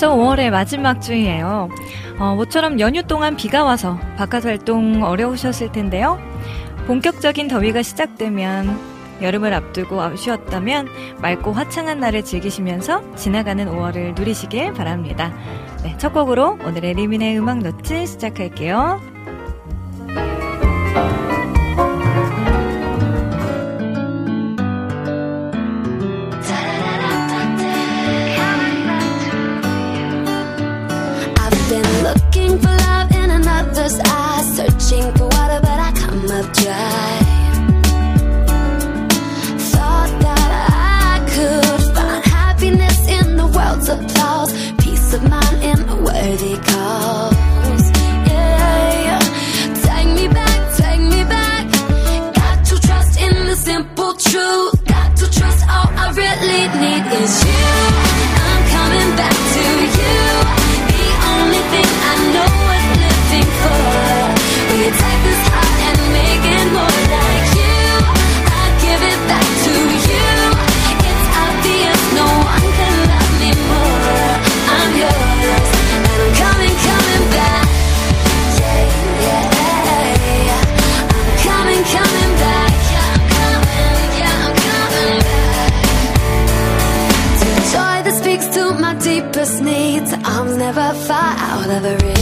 벌써 5월의 마지막 주이에요. 어, 모처럼 연휴 동안 비가 와서 바깥 활동 어려우셨을 텐데요. 본격적인 더위가 시작되면 여름을 앞두고 아쉬웠다면 맑고 화창한 날을 즐기시면서 지나가는 5월을 누리시길 바랍니다. 네, 첫 곡으로 오늘의 리민의 음악 노트 시작할게요. never really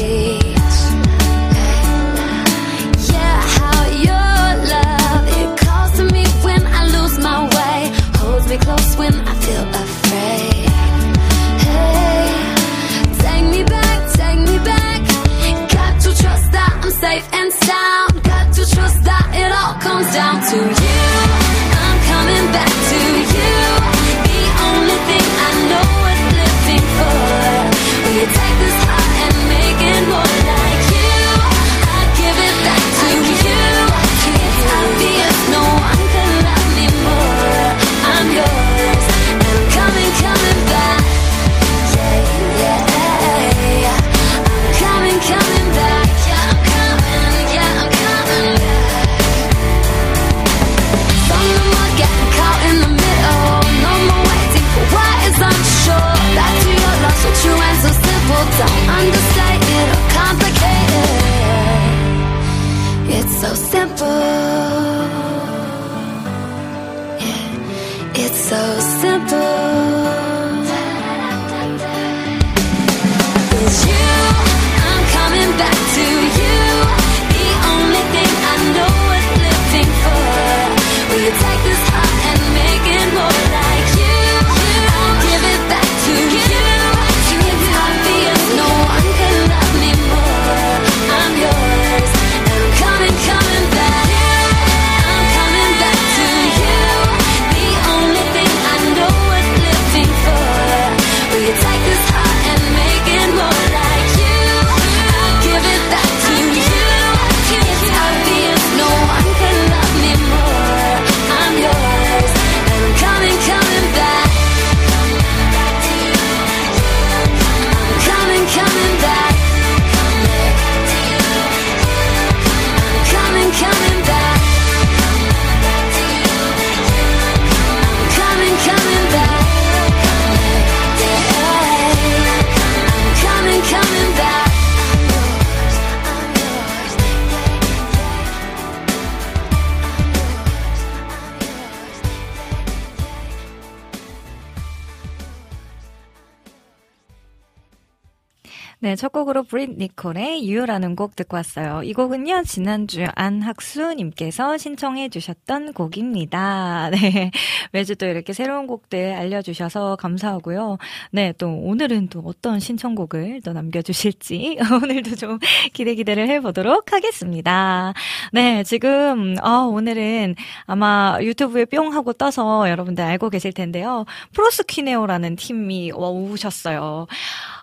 네, 첫 곡으로 브릿 니콜의 유라는 곡 듣고 왔어요. 이 곡은요, 지난주 안학수님께서 신청해 주셨던 곡입니다. 네, 매주 또 이렇게 새로운 곡들 알려주셔서 감사하고요. 네, 또 오늘은 또 어떤 신청곡을 또 남겨주실지 오늘도 좀 기대 기대를 해보도록 하겠습니다. 네, 지금, 어, 오늘은 아마 유튜브에 뿅 하고 떠서 여러분들 알고 계실 텐데요. 프로스퀴네오라는 팀이 오셨어요.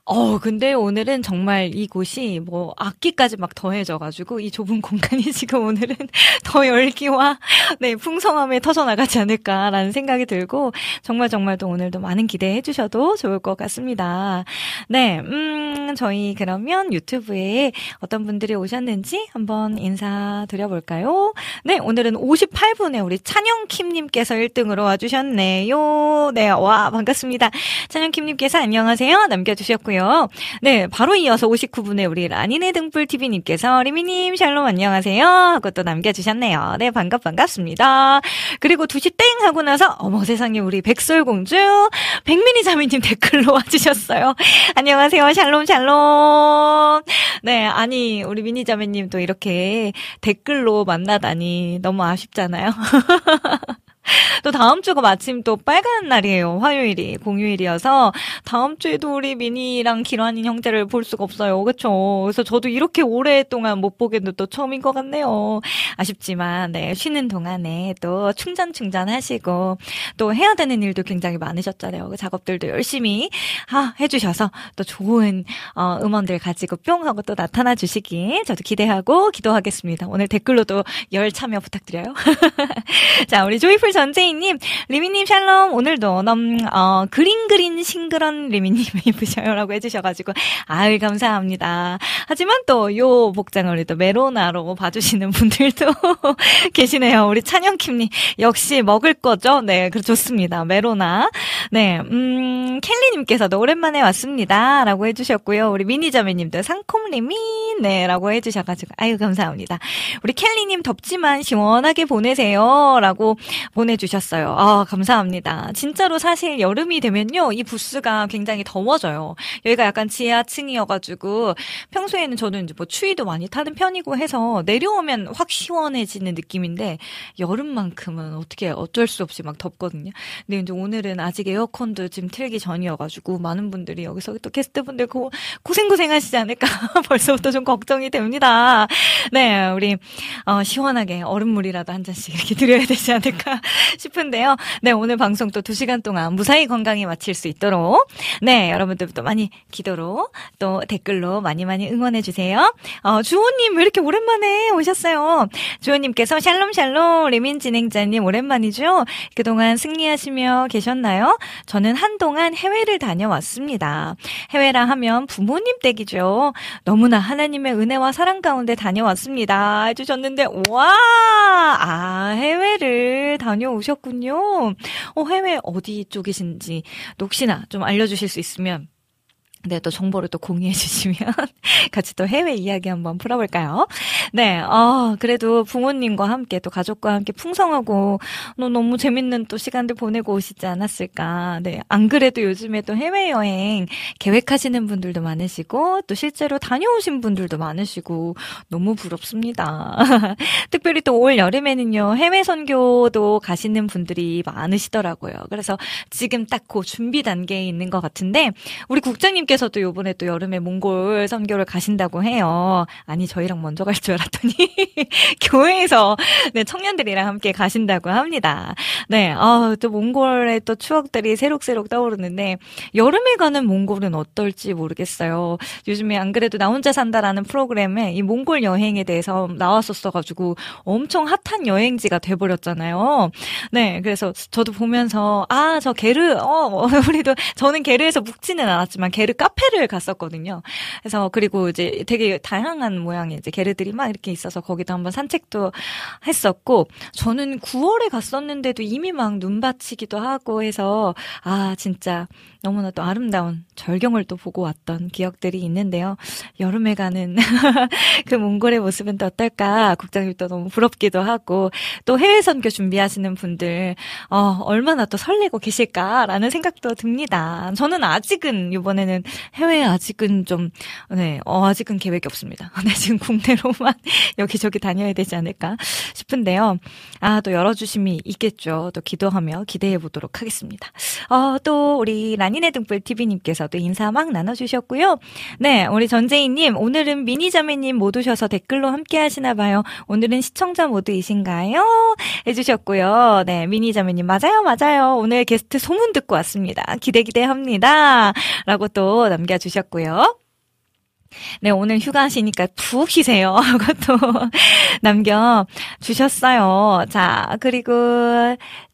어, 근데 오늘은 정말 이곳이 뭐 악기까지 막 더해져가지고 이 좁은 공간이 지금 오늘은 더 열기와 네, 풍성함에 터져나가지 않을까라는 생각이 들고 정말 정말 또 오늘도 많은 기대해 주셔도 좋을 것 같습니다. 네, 음, 저희 그러면 유튜브에 어떤 분들이 오셨는지 한번 인사드려볼까요? 네, 오늘은 58분에 우리 찬영킴님께서 1등으로 와주셨네요. 네, 와, 반갑습니다. 찬영킴님께서 안녕하세요. 남겨주셨고요. 하고요. 네, 바로 이어서 59분에 우리 라니네 등불 TV님께서 리미님 샬롬 안녕하세요 하고 또 남겨주셨네요. 네, 반갑 반갑습니다. 그리고 2시 땡 하고 나서 어머 세상에 우리 백설공주 백민희 자매님 댓글로 와주셨어요. 안녕하세요 샬롬 샬롬. 네, 아니 우리 미니 자매님 또 이렇게 댓글로 만나다니 너무 아쉽잖아요. 또 다음 주가 마침 또 빨간 날이에요. 화요일이 공휴일이어서 다음 주에도 우리 미니랑 기란인 형제를 볼 수가 없어요. 그렇죠? 그래서 저도 이렇게 오랫동안 못 보겠는 또 처음인 것 같네요. 아쉽지만 네 쉬는 동안에 또 충전 충전 하시고 또 해야 되는 일도 굉장히 많으셨잖아요. 그 작업들도 열심히 아, 해주셔서 또 좋은 어, 음원들 가지고 뿅 하고 또 나타나 주시길 저도 기대하고 기도하겠습니다. 오늘 댓글로도 열 참여 부탁드려요. 자 우리 조이풀 전재희님, 리미님 샬롬, 오늘도 넘, 어, 그린 그린 싱그런 리미님 입으셔요라고 해주셔가지고, 아유, 감사합니다. 하지만 또 요 복장을 또 메로나로 봐주시는 분들도 계시네요. 우리 찬영킴님, 역시 먹을 거죠? 네, 그 좋습니다. 메로나. 네, 음, 켈리님께서도 오랜만에 왔습니다. 라고 해주셨고요. 우리 미니자매님도 상콤리미, 네, 라고 해주셔가지고, 아유, 감사합니다. 우리 켈리님 덥지만 시원하게 보내세요. 라고 주셨어요. 아, 감사합니다. 진짜로 사실 여름이 되면요, 이 부스가 굉장히 더워져요. 여기가 약간 지하층이어가지고, 평소에는 저는 이제 뭐 추위도 많이 타는 편이고 해서, 내려오면 확 시원해지는 느낌인데, 여름만큼은 어떻게 어쩔 수 없이 막 덥거든요. 근데 이제 오늘은 아직 에어컨도 지금 틀기 전이어가지고, 많은 분들이 여기서 또 게스트분들 고, 고생고생 하시지 않을까, 벌써부터 좀 걱정이 됩니다. 네, 우리, 어, 시원하게 얼음물이라도 한 잔씩 이렇게 드려야 되지 않을까 싶은데요. 네, 오늘 방송 또 2시간 동안 무사히 건강히 마칠 수 있도록 네, 여러분들도 많이 기도로 또 댓글로 많이 많이 응원해 주세요. 어, 주호님 왜 이렇게 오랜만에 오셨어요? 주호님께서 샬롬 샬롬 레민 진행자님 오랜만이죠? 그동안 승리하시며 계셨나요? 저는 한동안 해외를 다녀왔습니다. 해외라 하면 부모님 댁이죠. 너무나 하나님의 은혜와 사랑 가운데 다녀왔습니다. 해주셨는데 와, 아 해외를 다 다녀오셨군요. 어, 해외 어디 쪽이신지 혹시나 좀 알려주실 수 있으면 네, 또 정보를 또 공유해 주시면 같이 또 해외 이야기 한번 풀어볼까요? 네, 어, 그래도 부모님과 함께 또 가족과 함께 풍성하고 너무 재밌는 또 시간들 보내고 오시지 않았을까. 네, 안 그래도 요즘에 또 해외여행 계획하시는 분들도 많으시고 또 실제로 다녀오신 분들도 많으시고 너무 부럽습니다. 특별히 또 올 여름에는요, 해외 선교도 가시는 분들이 많으시더라고요. 그래서 지금 딱 그 준비 단계에 있는 것 같은데 우리 국장님께 께서도 요번에 또 여름에 몽골 선교를 가신다고 해요. 아니, 저희랑 먼저 갈 줄 알았더니, 교회에서, 네, 청년들이랑 함께 가신다고 합니다. 네, 아, 또 몽골의 또 추억들이 새록새록 떠오르는데, 여름에 가는 몽골은 어떨지 모르겠어요. 요즘에 안 그래도 나 혼자 산다라는 프로그램에 이 몽골 여행에 대해서 나왔었어가지고, 엄청 핫한 여행지가 돼버렸잖아요. 네, 그래서 저도 보면서, 아, 저 게르, 어, 우리도, 저는 게르에서 묵지는 않았지만, 게르 카 페를 갔었거든요. 그래서 그리고 이제 되게 다양한 모양의 이제 게르들이 막 이렇게 있어서 거기도 한번 산책도 했었고 저는 9월에 갔었는데도 이미 막 눈밭이기도 하고 해서 아 진짜 너무나 또 아름다운 절경을 또 보고 왔던 기억들이 있는데요. 여름에 가는 그 몽골의 모습은 또 어떨까? 국장님 또 너무 부럽기도 하고 또 해외 선교 준비하시는 분들 어, 얼마나 또 설레고 계실까라는 생각도 듭니다. 저는 아직은 이번에는 해외 아직은 좀 네, 어, 아직은 계획이 없습니다. 네, 지금 국내로만 여기저기 다녀야 되지 않을까 싶은데요. 아, 또 열어주심이 있겠죠. 또 기도하며 기대해 보도록 하겠습니다. 어, 또 우리 라니네 등불 TV님께 서도 인사 막 나눠주셨고요. 네, 우리 전재희님, 오늘은 미니자매님 못 오셔서 댓글로 함께 하시나 봐요. 오늘은 시청자 모드이신가요? 해주셨고요. 네, 미니자매님, 맞아요, 맞아요. 오늘 게스트 소문 듣고 왔습니다. 기대 기대합니다. 라고 또 남겨주셨고요. 네, 오늘 휴가하시니까 푹 쉬세요. 또 남겨주셨어요. 자, 그리고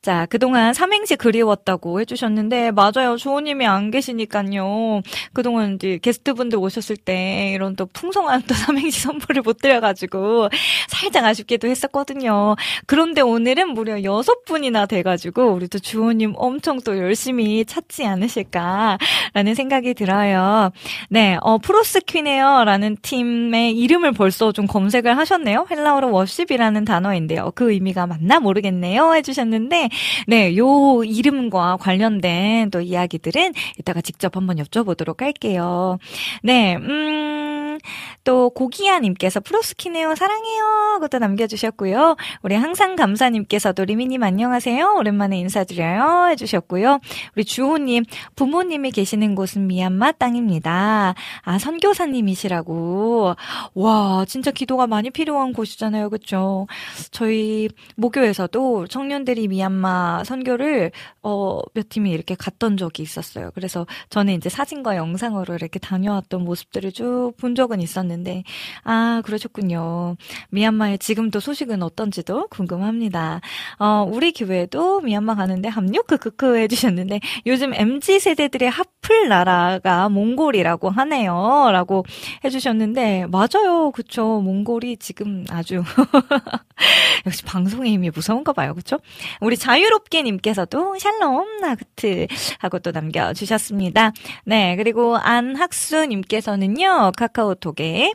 자, 그동안 삼행시 그리웠다고 해주셨는데, 맞아요. 조호님이 안 계시니까요. 그동안 이제 게스트분들 오셨을 때, 이런 또 풍성한 또 삼행시 선물을 못 드려가지고, 살짝 아쉽기도 했었거든요. 그런데 오늘은 무려 여섯 분이나 돼가지고, 우리 또 주호님 엄청 또 열심히 찾지 않으실까라는 생각이 들어요. 네, 어, 프로스퀴네요. 라는 팀의 이름을 벌써 좀 검색을 하셨네요. 헬라어로 워십이라는 단어인데요. 그 의미가 맞나 모르겠네요. 해주셨는데, 네, 요 이름과 관련된 또 이야기들은 이따가 직접 한번 여쭤보도록 할게요. 네, 음, 또 고기야님께서 프로스키네요 사랑해요 그것도 남겨주셨고요. 우리 항상 감사님께서도 리미님 안녕하세요 오랜만에 인사드려요 해주셨고요. 우리 주호님 부모님이 계시는 곳은 미얀마 땅입니다. 아 선교사님이시라고 와 진짜 기도가 많이 필요한 곳이잖아요, 그렇죠? 저희 모교에서도 청년들이 미얀마 선교를 어, 몇 팀이 이렇게 갔던 적이 있었어요. 그래서 저는 이제 사진과 영상으로 이렇게 다녀왔던 모습들을 쭉 본 적은 있었는데, 아, 그러셨군요. 미얀마의 지금도 소식은 어떤지도 궁금합니다. 어, 우리 교회도 미얀마 가는데 합류? 크크크 해주셨는데, 요즘 MZ 세대들의 하플 나라가 몽골이라고 하네요. 라고 해주셨는데, 맞아요. 그쵸. 몽골이 지금 아주, 역시 방송의 힘이 무서운가 봐요. 그쵸? 우리 자 유롭게님께서도 샬롬 나그트 하고 또 남겨주셨습니다. 네, 그리고 안학수님께서는요, 카카오톡에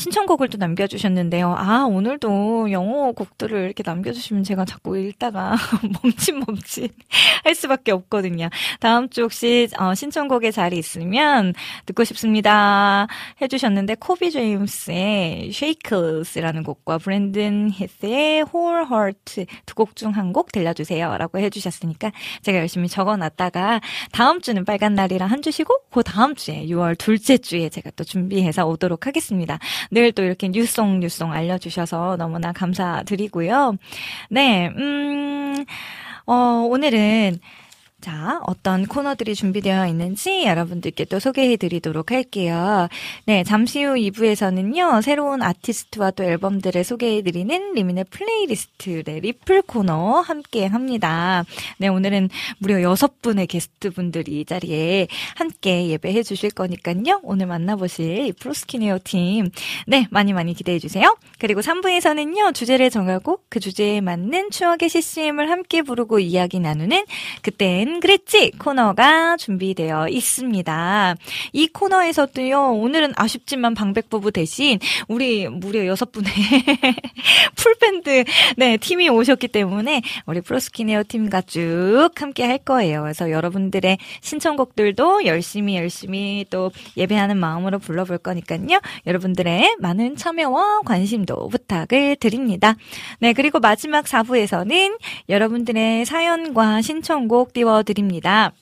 신청곡을 또 남겨주셨는데요. 아, 오늘도 영어 곡들을 이렇게 남겨주시면 제가 자꾸 읽다가 멈칫멈칫 할 수밖에 없거든요. 다음 주 혹시 어, 신청곡의 자리 있으면 듣고 싶습니다. 해주셨는데, 코비 제임스의 Shakers라는 곡과 브랜든 히스의 Whole Heart 두 곡 중 한 곡 들려주세요. 라고 해주셨으니까 제가 열심히 적어놨다가 다음 주는 빨간 날이라 한 주시고, 그 다음 주에 6월 둘째 주에 제가 또 준비해서 오도록 하겠습니다. 늘 또 이렇게 new song new song 알려주셔서 너무나 감사드리고요. 네, 음, 어, 오늘은 자, 어떤 코너들이 준비되어 있는지 여러분들께 또 소개해 드리도록 할게요. 네, 잠시 후 2부에서는요, 새로운 아티스트와 또 앨범들을 소개해 드리는 리민의 플레이리스트, 네, 리플 코너 함께 합니다. 네, 오늘은 무려 6분의 게스트 분들이 이 자리에 함께 예배해 주실 거니까요. 오늘 만나보실 이 프로스키네어 팀. 네, 많이 많이 기대해 주세요. 그리고 3부에서는요, 주제를 정하고 그 주제에 맞는 추억의 CCM을 함께 부르고 이야기 나누는 그땐 그랬지 코너가 준비되어 있습니다. 이 코너에서도요, 오늘은 아쉽지만 방백부부 대신 우리 무려 여섯 분의 풀밴드, 네, 팀이 오셨기 때문에 우리 프로스키네어 팀과 쭉 함께 할 거예요. 그래서 여러분들의 신청곡들도 열심히 열심히 또 예배하는 마음으로 불러볼 거니까요. 여러분들의 많은 참여와 관심도 부탁을 드립니다. 네, 그리고 마지막 4부에서는 여러분들의 사연과 신청곡 띄워 드립니다.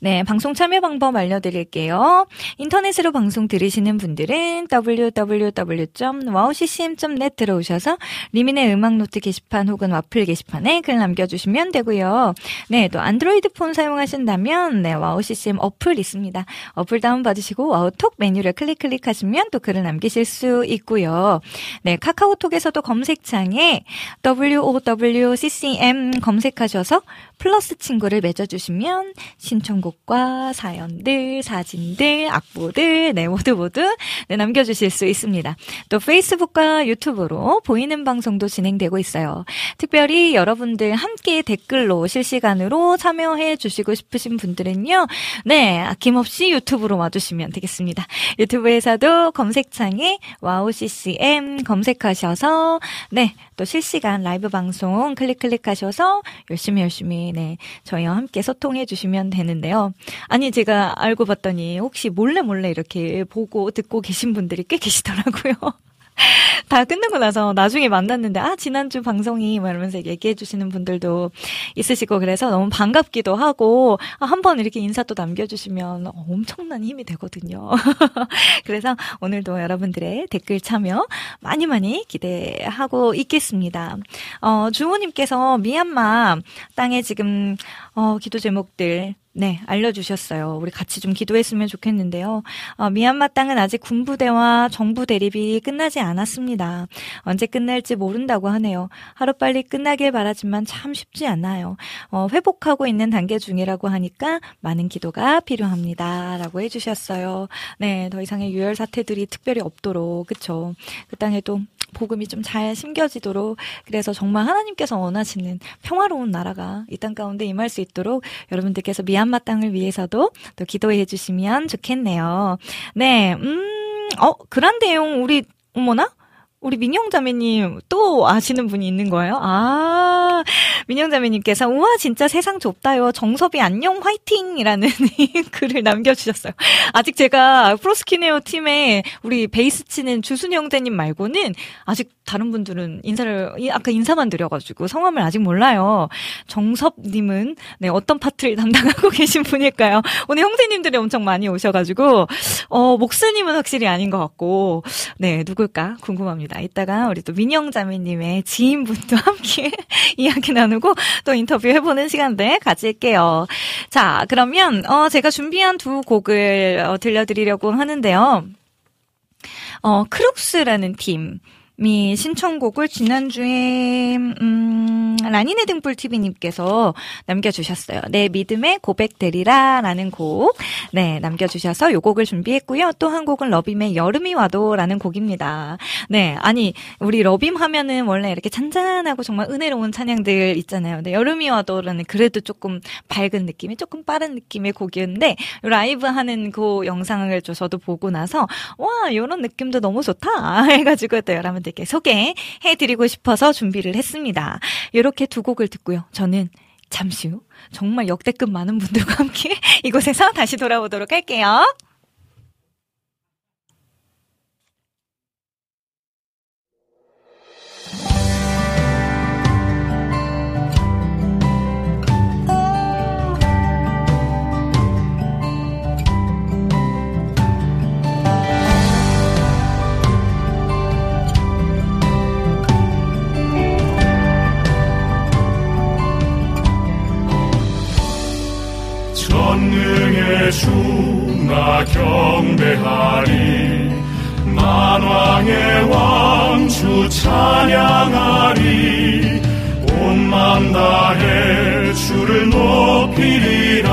네, 방송 참여 방법 알려드릴게요. 인터넷으로 방송 들으시는 분들은 www.wowccm.net 들어오셔서 리민의 음악노트 게시판 혹은 와플 게시판에 글 남겨주시면 되고요. 네, 또 안드로이드 폰 사용하신다면 네, 와우CCM 어플 있습니다. 어플 다운받으시고 와우톡 메뉴를 클릭 클릭하시면 또 글을 남기실 수 있고요. 네, 카카오톡에서도 검색창에 WOWCCM 검색하셔서 플러스 친구를 맺어주시면 신청곡과 사연들, 사진들, 악보들, 네, 모두 모두 네, 남겨주실 수 있습니다. 또 페이스북과 유튜브로 보이는 방송도 진행되고 있어요. 특별히 여러분들 함께 댓글로 실시간으로 참여해 주시고 싶으신 분들은요, 네, 아낌없이 유튜브로 와주시면 되겠습니다. 유튜브에서도 검색창에 와우CCM 검색하셔서, 네, 또 실시간 라이브 방송 클릭 클릭하셔서 열심히 열심히, 네, 저희와 함께 소통해 주시면 되는데요. 아니, 제가 알고 봤더니 혹시 몰래 몰래 이렇게 보고 듣고 계신 분들이 꽤 계시더라고요. 다 끝나고 나서 나중에 만났는데 아 지난주 방송이 뭐 이러면서 얘기해 주시는 분들도 있으시고 그래서 너무 반갑기도 하고 아, 한번 이렇게 인사 또 남겨주시면 엄청난 힘이 되거든요. 그래서 오늘도 여러분들의 댓글 참여 많이 많이 기대하고 있겠습니다. 어, 주호님께서 미얀마 땅에 지금 어, 기도 제목들 네, 알려주셨어요. 우리 같이 좀 기도했으면 좋겠는데요. 어, 미얀마 땅은 아직 군부대와 정부 대립이 끝나지 않았습니다. 언제 끝날지 모른다고 하네요. 하루빨리 끝나길 바라지만 참 쉽지 않아요. 어, 회복하고 있는 단계 중이라고 하니까 많은 기도가 필요합니다. 라고 해주셨어요. 네, 더 이상의 유혈 사태들이 특별히 없도록, 그쵸. 그 땅에도 복음이 좀 잘 심겨지도록 그래서 정말 하나님께서 원하시는 평화로운 나라가 이 땅 가운데 임할 수 있도록 여러분들께서 미얀마 땅을 위해서도 또 기도해 주시면 좋겠네요. 네, 음, 어, 그란데용 우리 어머나? 우리 민영 자매님 또 아시는 분이 있는 거예요? 아, 민영 자매님께서 우와 진짜 세상 좁다요. 정섭이 안녕 화이팅이라는 글을 남겨주셨어요. 아직 제가 프로스키네어 팀에 우리 베이스 치는 주순영자님 말고는 아직 다른 분들은 인사를 아까 인사만 드려가지고 성함을 아직 몰라요. 정섭님은 네 어떤 파트를 담당하고 계신 분일까요? 오늘 형제님들이 엄청 많이 오셔가지고 어 목사님은 확실히 아닌 것 같고 네 누굴까 궁금합니다. 이따가 우리 또 민영 자매님의 지인분도 함께 이야기 나누고 또 인터뷰 해보는 시간들 가질게요. 자 그러면 어 제가 준비한 두 곡을 어, 들려드리려고 하는데요. 어 크룩스라는 팀. 미 신청곡을 지난주에 음 라니네 등불 TV님께서 남겨주셨어요. 내 믿음의 고백되리라라는 곡, 네 남겨주셔서 요 곡을 준비했고요. 또 한 곡은 러빔의 여름이 와도라는 곡입니다. 네, 아니 우리 러빔 하면은 원래 이렇게 잔잔하고 정말 은혜로운 찬양들 있잖아요. 근데 여름이 와도라는 그래도 조금 밝은 느낌이 조금 빠른 느낌의 곡이었는데 라이브 하는 그 영상을 저도 보고 나서 와 이런 느낌도 너무 좋다 해가지고 또 여러분. 여러분들께 소개해드리고 싶어서 준비를 했습니다. 이렇게 두 곡을 듣고요. 저는 잠시 후 정말 역대급 많은 분들과 함께 이곳에서 다시 돌아오도록 할게요. 주나 경배하리. 만왕의 왕주 찬양하리. 온 맘 다해 주를 높이리라.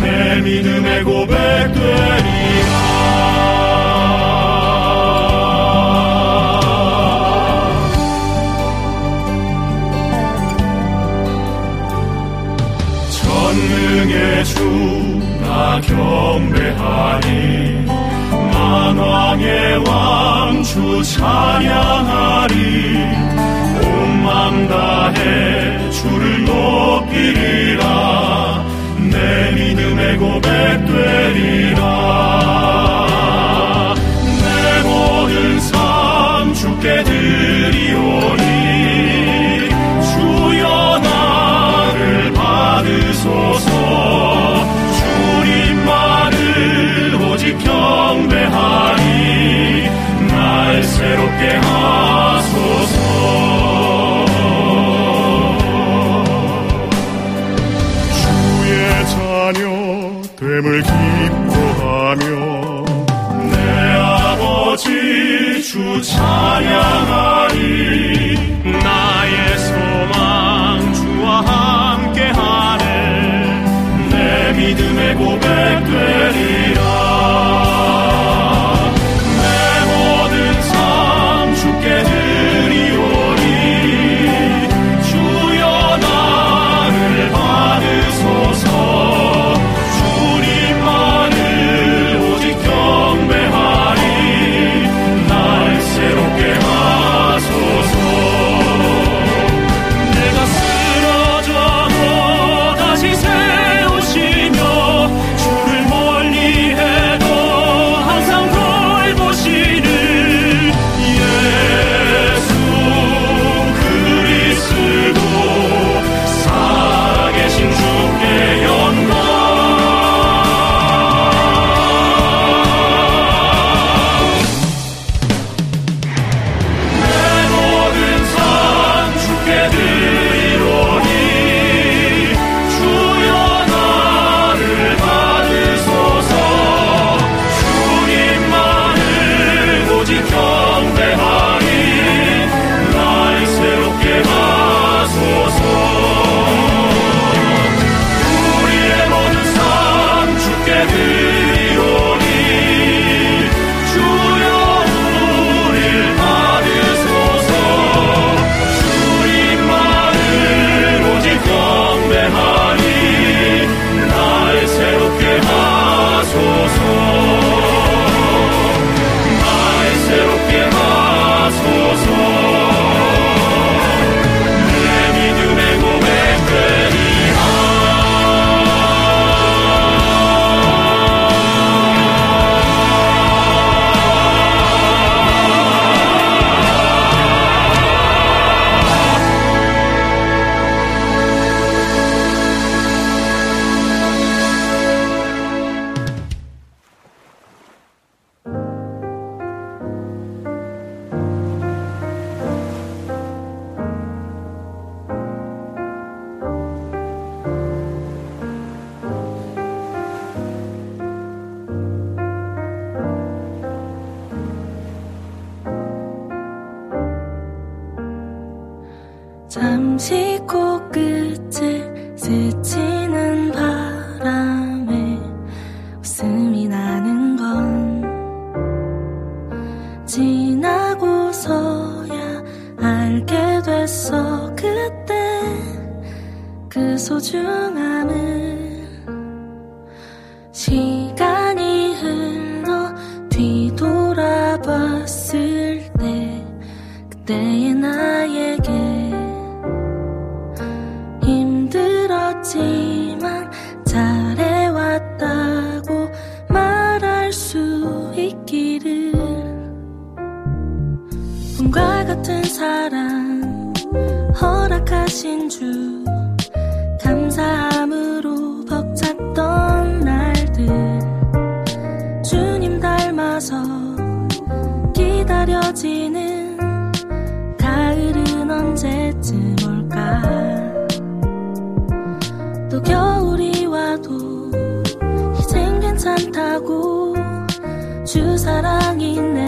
내 믿음의 고백되리라. 주 나 경배하리 만왕의 왕주 찬양하리. 온맘 다해 주를 높이리라. 내 믿음의 고백되리라. 내 모든 삶 주께 드리오리 주여 나를 받으소서 새롭 언제쯤 올까? 또 겨울이 와도 이젠 괜찮다고 주 사랑이 내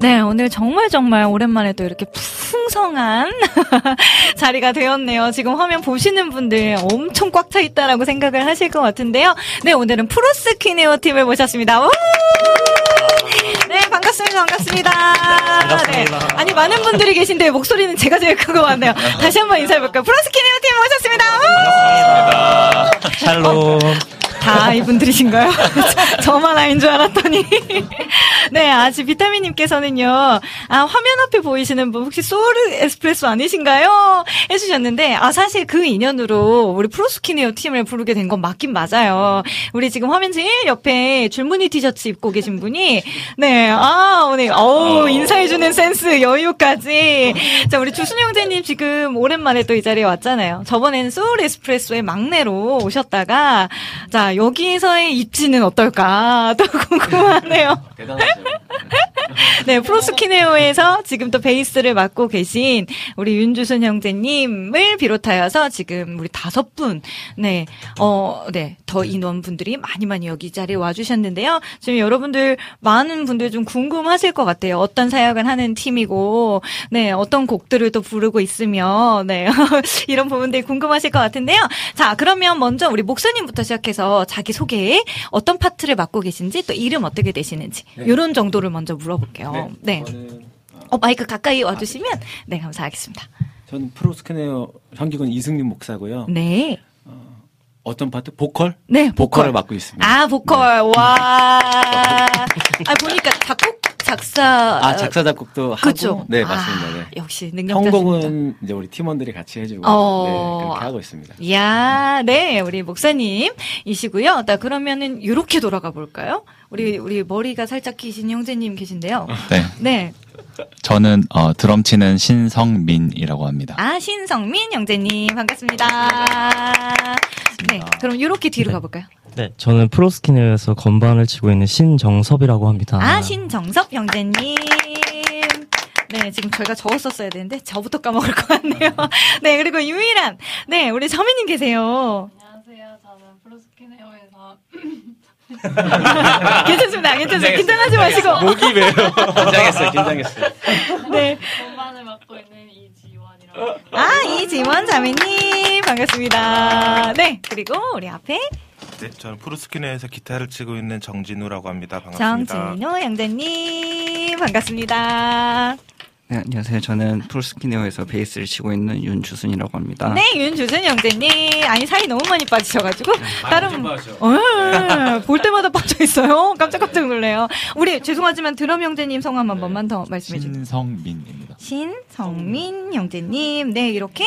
네, 오늘 정말 정말 오랜만에 또 이렇게 풍성한 자리가 되었네요. 지금 화면 보시는 분들 엄청 꽉 차 있다라고 생각을 하실 것 같은데요. 네, 오늘은 프로스 퀴네어 팀을 모셨습니다. 우! 네, 반갑습니다. 반갑습니다. 반갑습니다. 네. 아니, 많은 분들이 계신데 목소리는 제가 제일 큰 것 같네요. 다시 한번 인사해볼까요? 프로스 퀴네어 팀 모셨습니다. 우! 샬롬. 다 이분들이신가요? 저만 아닌 줄 알았더니. 네, 아직 비타민님께서는요, 아, 화면 앞에 보이시는 분 혹시 소울 에스프레소 아니신가요? 해주셨는데, 아, 사실 그 인연으로 우리 프로스키네오 팀을 부르게 된 건 맞긴 맞아요. 우리 지금 화면 제일 옆에 줄무늬 티셔츠 입고 계신 분이, 네, 아, 오늘, 어우, 인사해주는 센스, 여유까지. 자, 우리 주순 형제님 지금 오랜만에 또 이 자리에 왔잖아요. 저번에는 소울 에스프레소의 막내로 오셨다가, 자, 여기서의 입지는 어떨까? 또 궁금하네요. 대단하죠. 네, 프로스키네오에서 지금 또 베이스를 맡고 계신 우리 윤주순 형제님을 비롯하여서 지금 우리 다섯 분, 네, 어, 네, 더 인원분들이 많이 많이 여기 이 자리에 와주셨는데요. 지금 여러분들, 많은 분들 좀 궁금하실 것 같아요. 어떤 사역을 하는 팀이고, 네, 어떤 곡들을 또 부르고 있으며, 네, 이런 부분들이 궁금하실 것 같은데요. 자, 그러면 먼저 우리 목사님부터 시작해서 자기 소개, 어떤 파트를 맡고 계신지, 또 이름 어떻게 되시는지, 이런 정도를 먼저 물어볼게요. 네. 저는, 어, 마이크 가까이 와주시면, 네, 감사하겠습니다. 저는 프로스캐네어 현기군 이승민 목사고요. 네. 어떤 파트? 보컬? 네, 보컬. 보컬 을 맡고 있습니다. 아, 보컬. 와. 아, 보니까 작곡, 작사. 아, 작사 작곡도 하고 그쵸? 네, 맞습니다. 아, 네. 역시 능력자십니다. 편곡은 이제 우리 팀원들이 같이 해주고 어. 네, 그렇게 하고 있습니다. 이야, 네, 우리 목사님이시고요. 나 그러면은 이렇게 돌아가 볼까요? 우리 우리 머리가 살짝 기신 형제님 계신데요. 네. 네, 저는 어, 드럼 치는 신성민이라고 합니다. 아 신성민 형제님 반갑습니다. 네, 그럼 이렇게 뒤로 가볼까요? 네, 저는 프로스키네에서 건반을 치고 있는 신정섭이라고 합니다. 아 신정섭 형제님. 네, 지금 저희가 적었었어야 되는데 저부터 까먹을 것 같네요. 네, 그리고 유일한 네 우리 서민님 계세요. 안녕하세요. 저는 프로스키네오에서 괜찮습니다, 괜찮습니다. 긴장하지 마시고. 목이 왜요? 긴장했어요, 긴장했어요. 네. 건반을 맡고 있는 이지원이라고. 아, 이지원 자매님, 반갑습니다. 네, 그리고 우리 앞에 네, 저는 프로스키네에서 기타를 치고 있는 정진우라고 합니다. 반갑습니다. 정진호 형제님, 반갑습니다. 네, 안녕하세요. 저는 프로스키네어에서 베이스를 치고 있는 윤주순이라고 합니다. 네, 윤주순 형제님. 아니, 살이 너무 많이 빠지셔가지고. 네, 다른, 어, 볼 때마다 빠져 있어요. 깜짝깜짝 놀래요. 우리, 죄송하지만 드럼 형제님 성함 한 번만 더 말씀해 주세요. 신성민입니다. 신성민 형제님. 네, 이렇게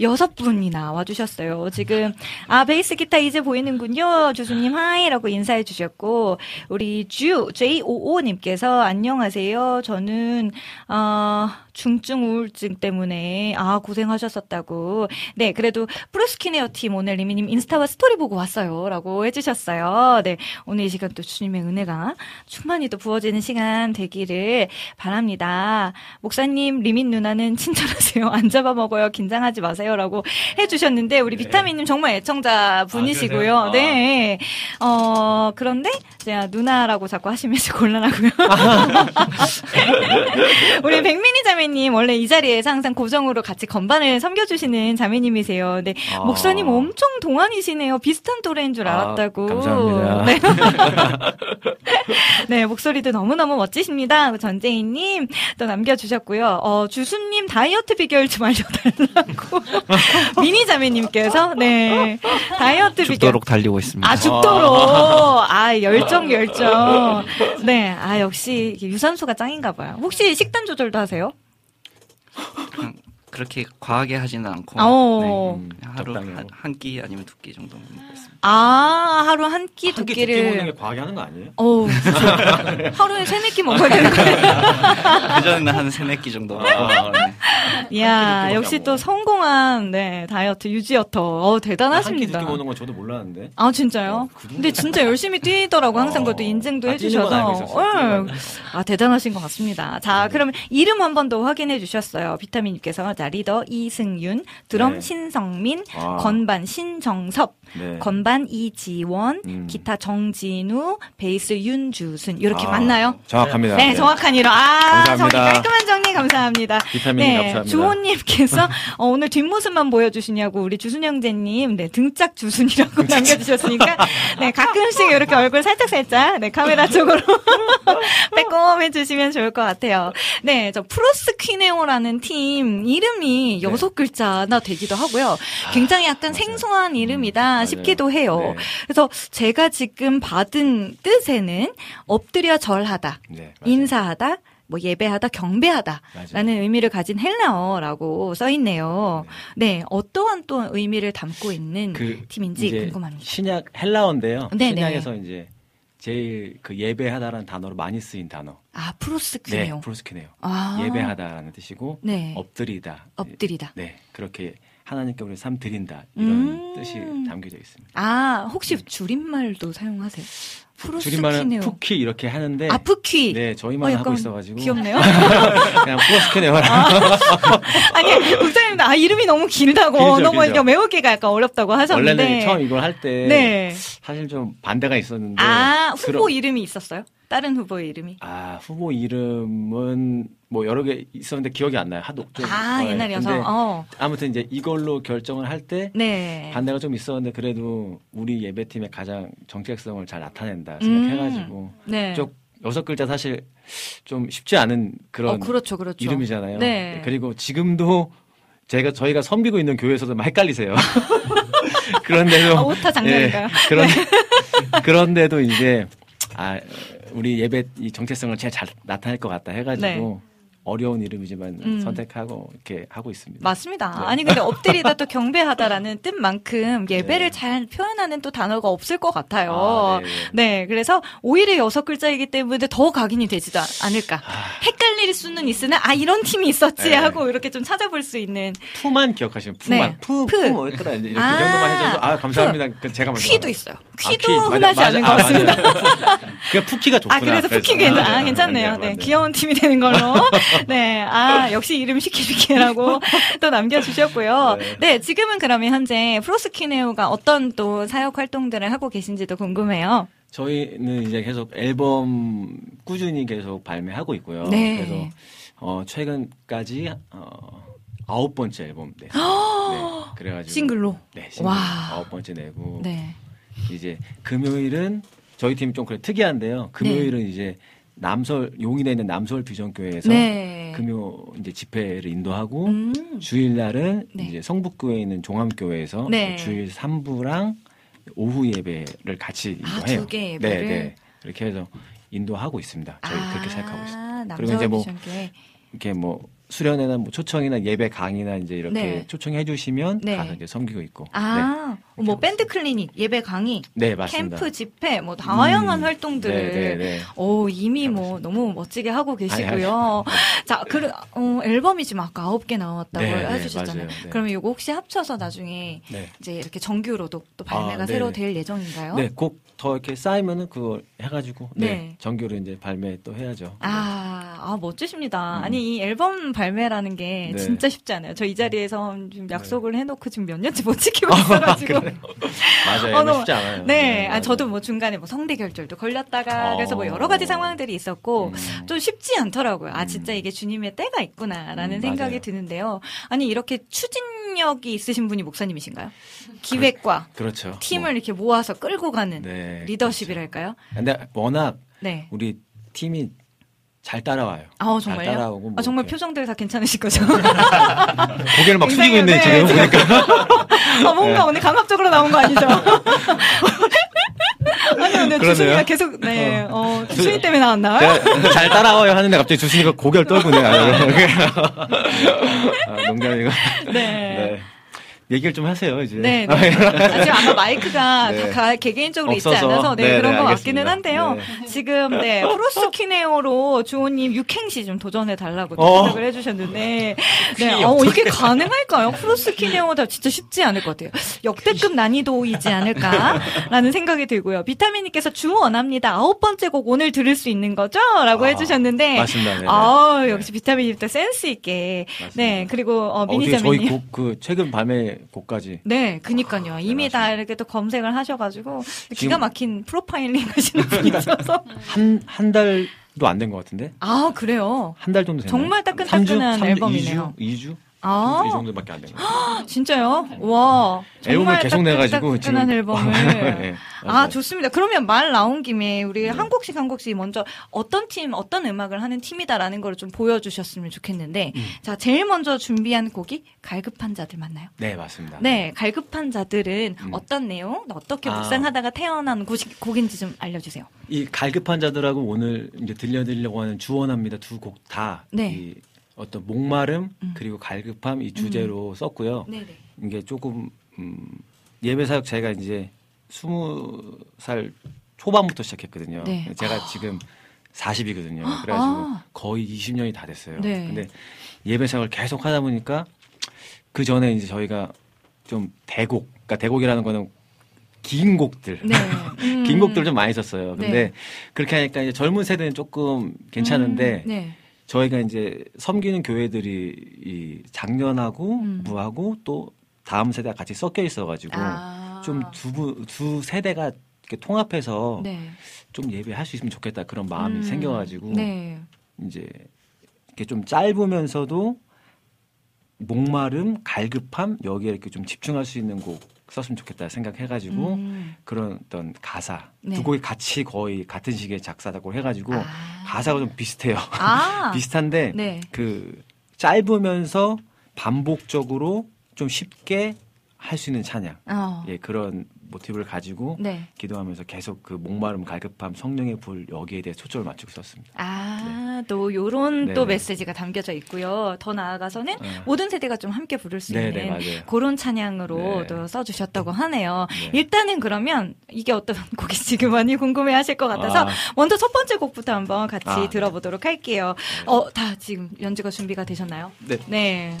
여섯 분이 나 와주셨어요. 지금, 아, 베이스 기타 이제 보이는군요. 주수님, hi라고 인사해 주셨고, 우리 주, JOO님께서 안녕하세요. 저는, 어, 중증 우울증 때문에, 아, 고생하셨었다고. 네, 그래도 프로스퀴네오 팀 오늘 리민 님 인스타와 스토리 보고 왔어요. 라고 해 주셨어요. 네, 오늘 이 시간 또 주님의 은혜가 충만히 또 부어지는 시간 되기를 바랍니다. 목사님, 리민 누나는 친절하세요. 안 잡아 먹어요. 긴장하지 마세요. 라고 해 주셨는데, 우리 비타민 님 정말 애청자 분이시고요. 네. 어, 그런데, 제가 누나라고 자꾸 하시면 곤란하고요. 우리 백민 희 자매님, 원래 이 자리에서 항상 고정으로 같이 건반을 섬겨주시는 자매님이세요. 네. 아. 목사님 엄청 동안이시네요. 비슷한 또래인 줄 아, 알았다고. 감사합니다. 네. 네, 목소리도 너무너무 멋지십니다. 전재희님 또 남겨주셨고요. 어, 주수님 다이어트 비결 좀 알려달라고. 미니 자매님께서, 네. 다이어트 비결. 죽도록 달리고 있습니다. 아, 죽도록. 아, 열정, 열정. 네. 아, 역시 유산소가 짱인가 봐요. 혹시 식단 조절도 하세요? 그냥 그렇게 과하게 하지는 않고 어. 네, 하루 한 끼 아니면 두 끼 정도 먹고 있습니다. 아, 하루 한 끼, 두 한끼 두끼 먹는 게 끼를. 과하게 하는 거 아니에요? 어우, 그쵸. 하루에 세네 끼 먹어야 되는 거예요. 그전에는 한 세네 끼 정도 먹고 네. 이야, 끼 역시 먹어. 또 성공한, 네, 다이어트 유지어터. 어 한끼 대단하십니다. 두끼 먹는 건 저도 몰랐는데. 아, 진짜요? 어, 그? 근데 진짜 열심히 뛰더라고. 항상 어. 그것도 인증도 아, 해주셔서. 뛰는 예. 아, 대단하신 것 같습니다. 자, 그러면 이름 한 번 더 확인해 주셨어요. 비타민님께서. 자, 리더 이승윤, 드럼 네. 신성민, 아. 건반 신정섭, 네. 건반 이지원, 음. 기타 정진우, 베이스 윤주순 이렇게 아, 맞나요? 정확합니다. 네, 정확한 이름. 아, 정리 감사합니다. 깔끔한 정리 감사합니다. 비타민이 네, 감사합니다. 주호님께서 어, 오늘 뒷모습만 보여주시냐고 우리 주순영재님, 네 등짝 주순이라고 남겨주셨으니까 네 가끔씩 이렇게 얼굴 살짝 살짝 네 카메라 쪽으로 빼꼼해 주시면 좋을 것 같아요. 네, 저 프로스 퀴네오라는 팀 이름이 네. 여섯 글자나 되기도 하고요. 굉장히 약간 생소한 이름이다 싶기도 해요. 네. 그래서 제가 지금 받은 뜻에는 엎드려 절하다, 네, 인사하다, 뭐 예배하다, 경배하다라는 의미를 가진 헬라어라고 써 있네요. 네, 어떠한 또 의미를 담고 있는 그 팀인지 궁금합니다. 신약 헬라어인데요. 네네. 신약에서 이제 제일 그 예배하다라는 단어로 많이 쓰인 단어. 아, 프로스퀴네오. 네, 프로스키네요. 아. 예배하다라는 뜻이고 네. 엎드리다. 엎드리다. 네, 그렇게 하나님께 우리 삶 드린다 이런 음. 뜻이 담겨져 있습니다. 아, 혹시 줄임말도 사용하세요? 줄임말은. 푸키 이렇게 하는데 아, 푸키. 네, 저희만 어, 하고 있어가지고 귀엽네요. 그냥 프로스키네요. 아니, 국장님, 아, 이름이 너무 길다고. 길죠, 너무 길죠. 이거 외우기가 약간 어렵다고 하셨는데. 원래는 처음 이걸 할때 네. 사실 좀 반대가 있었는데 아, 후보 그런- 이름이 있었어요? 다른 후보의 이름이? 아 후보 이름은 뭐 여러 개 있었는데 기억이 안 나요. 하도 좀 아, 어, 옛날이어서? 어. 아무튼 이제 이걸로 결정을 할때 네. 반대가 좀 있었는데 그래도 우리 예배팀의 가장 정체성을 잘 나타낸다 음. 생각해가지고 네. 쪽 여섯 글자 사실 좀 쉽지 않은 그런 어, 그렇죠, 그렇죠. 이름이잖아요. 네. 그리고 지금도 제가 저희가 섬기고 있는 교회에서도 막 헷갈리세요. 그런데도 아, 오타 장난인가요? 예, 그런 그런데도 이제 아 우리 예배 이 정체성을 제일 잘 나타낼 것 같다 해가지고 어려운 이름이지만 네. 음. 선택하고 이렇게 하고 있습니다. 맞습니다. 네. 아니 근데 엎드리다 또 경배하다라는 뜻만큼 예배를 네. 잘 표현하는 또 단어가 없을 것 같아요. 아, 네, 네, 그래서 오히려 여섯 글자이기 때문에 더 각인이 되지도 않을까. 헷갈릴 수는 있으나 아 이런 팀이 있었지 네. 하고 이렇게 좀 찾아볼 수 있는 푸만 기억하시면 푸만 네. 푸, 푸. 푸 뭐였더라 이제 아, 그 정도만 해줘도 아 감사합니다. 그 제가 먼저 퀴도. 있어요. 아, 퀴도 퀴. 맞아, 흔하지 맞아. 않은 아, 것 같습니다. 그 푸키가 좋구나. 아, 그래서 푸키 괜찮, 아, 괜찮네요. 네, 귀여운 팀이 되는 걸로. 네, 아, 역시 이름 시키시키라고 또 남겨주셨고요. 네. 네, 지금은 그러면 현재 프로스키네오가 어떤 또 사역 활동들을 하고 계신지도 궁금해요. 저희는 이제 계속 앨범 꾸준히 계속 발매하고 있고요. 네. 그래서 어, 최근까지 어, 아홉 번째 앨범 네. 네. 그래가지고 싱글로? 네, 싱글 와. 아홉 번째 내고 네. 이제 금요일은 저희 팀이 좀 그래 특이한데요. 금요일은 이제 남설 용인에 있는 남서울 비전교회에서 네. 금요 이제 집회를 인도하고 음. 주일날은 네. 이제 성북교회에 있는 종암교회에서 네. 주일 3부랑 오후 예배를 같이 아, 인도해요. 두개 예배를? 네, 네. 그렇게 해서 인도하고 있습니다. 저희 그렇게 생각하고 있습니다. 아, 그리고 이제 남서울 뭐 비전교회. 이렇게 뭐 수련회나 뭐 초청이나 예배 강의나 이제 이렇게 네. 초청해 주시면 네. 가서 이제 섬기고 있고. 아, 뭐 밴드 클리닉, 예배 강의, 네. 캠프 집회, 뭐 다양한 음. 활동들을 네, 네, 네. 오, 이미 뭐 너무 멋지게 하고 계시고요. 자, 그 어, 앨범이 지금 아까 아홉 개 나왔다고 해주셨잖아요. 그러면 이거 혹시 합쳐서 나중에 네. 이제 이렇게 정규로도 또 발매가 아, 새로 네. 될 예정인가요? 네, 곡 더 이렇게 쌓이면은 그걸 해가지고 네, 네. 정규로 이제 발매 또 해야죠. 아, 아, 멋지십니다. 아니, 이 앨범 발매라는 게 음. 네. 진짜 쉽지 않아요. 저 이 자리에서 좀 약속을 해놓고 지금 몇 년째 못 지키고 있어가지고. 맞아요. 어, 이거 너무- 쉽지 않아요. 네, 아, 맞아요. 저도 뭐 중간에 뭐 성대 결절도 걸렸다가 어. 그래서 뭐 여러 가지 상황들이 있었고 음. 좀 쉽지 않더라고요. 아 진짜 이게 주님의 때가 있구나라는 음, 생각이 맞아요. 드는데요. 아니 이렇게 추진력이 있으신 분이 목사님이신가요? 기획과 그 렇죠. 팀을 이렇게 모아서 끌고 가는 네, 리더십이랄까요? 근데 워낙 네. 우리 팀이 잘 따라와요. 아잘 정말요? 따라오고 뭐 아, 정말 이렇게 표정들 다 괜찮으실 거죠? 고개를 막 숙이고 있네 네, 지금 보니까. 아, 뭔가 네. 오늘 강압적으로 나온 거 아니죠? 아니 근데 그러네요. 주순이가 계속 네, 어, 주순이 때문에 나왔나요? 제가 잘 따라와요 하는데 갑자기 주순이가 고개를 떨구네. 아, 농담이고. 네. 얘기를 좀 하세요 이제. 네, 네. 아, 지금 아마 마이크가 네. 다 가- 개개인적으로 있지 없어서. 않아서 네, 네, 그런 네, 것 알겠습니다. 같기는 한데요. 네. 지금 네 프로스키네오로 주호님 육행시 좀 도전해 달라고 어. 부탁을 해주셨는데, 네, 어 이게 가능할까요? 프로스키네오 다 진짜 쉽지 않을 것 같아요. 역대급 난이도이지 않을까라는 생각이 들고요. 비타민님께서 주 원합니다. 아홉 번째 곡 오늘 들을 수 있는 거죠?라고 해주셨는데, 맞습니다. 네, 네. 아 역시 비타민님 또 센스 있게, 네 그리고 어, 미니자매님. 저희 곡 그 최근 밤의 곡까지 네, 그니까요. 이미 다 이렇게 또 검색을 하셔가지고 기가 막힌 프로파일링 하시는 분이셔서 한 한 달도 안 된 것 같은데 아 그래요. 한 달 정도 됐나요? 정말 따끈따끈한 3주? 3주? 앨범이네요. 2주? 2주? 아 이 정도밖에 안된것 같아요. 진짜요? 와 앨범을 계속 내가지고 지금- 앨범을 네, 아. 좋습니다. 그러면 말 나온 김에 우리 한 곡씩 한 곡씩 먼저 어떤 팀 어떤 음악을 하는 팀이다라는 걸 좀 보여주셨으면 좋겠는데 음. 자 제일 먼저 준비한 곡이 갈급한 자들 맞나요? 네 맞습니다. 네, 갈급한 자들은 음. 어떤 내용, 어떻게 아. 묵상하다가 태어난 곡이, 곡인지 좀 알려주세요. 이 갈급한 자들하고 오늘 이제 들려드리려고 하는 주원합니다 두 곡다 네. 이 어떤 목마름 그리고 갈급함 이 주제로 썼고요. 네네. 이게 조금 음, 예배 사역 제가 이제 스무 살 초반부터 시작했거든요. 네. 제가 지금 40이거든요. 그래가지고 아. 거의 20년이 다 됐어요. 네. 근데 예배 사역을 계속 하다 보니까 그 전에 이제 저희가 좀 대곡, 그러니까 대곡이라는 거는 긴 곡들, 네. 음. 긴 곡들 좀 많이 썼어요. 근데 네. 그렇게 하니까 이제 젊은 세대는 조금 괜찮은데 음, 네. 저희가 이제 섬기는 교회들이 이 작년하고 음. 무하고 또 다음 세대가 같이 섞여 있어가지고 아. 좀두두 세대가 이렇게 통합해서 네. 좀 예배할 수 있으면 좋겠다 그런 마음이 음. 생겨가지고 네. 이제 이렇게 좀 짧으면서도 목마름, 갈급함 여기에 이렇게 좀 집중할 수 있는 곡 썼으면 좋겠다 생각해가지고 음. 그런 어떤 가사 네. 두 곡이 같이 거의 같은 시기에 작사작곡 해가지고 가사가 좀 비슷해요. 아. 비슷한데 네. 그 짧으면서 반복적으로 좀 쉽게 할 수 있는 찬양 어. 예 그런 모티브를 가지고 네. 기도하면서 계속 그 목마름 갈급함 성령의 불 여기에 대해 초점을 맞추고 썼습니다. 아, 또 요런 네. 또 메시지가 담겨져 있고요. 더 나아가서는 네. 모든 세대가 좀 함께 부를 수 네, 있는 네, 맞아요. 그런 찬양으로 네. 또 써주셨다고 하네요. 네. 일단은 그러면 이게 어떤 곡인지 그 많이 궁금해 하실 것 같아서 아. 먼저 첫 번째 곡부터 한번 같이 아, 네. 들어보도록 할게요. 어, 다 지금 연주가 준비가 되셨나요? 네. 네.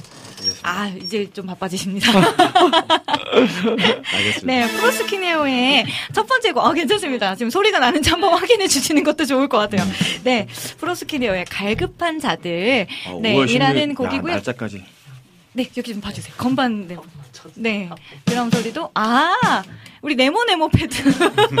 아, 이제 좀 바빠지십니다. 알겠습니다. 네, 프로스 키네오의 첫 번째 곡, 아, 괜찮습니다. 지금 소리가 나는지 한번 확인해 주시는 것도 좋을 것 같아요. 네, 프로스키네오의 갈급한 자들, 어, 네, 5월 16일 이라는 야, 곡이고요. 날짜까지 네, 여기 좀 봐주세요. 건반, 네. 네, 드럼 소리도, 아, 우리 네모 네모 패드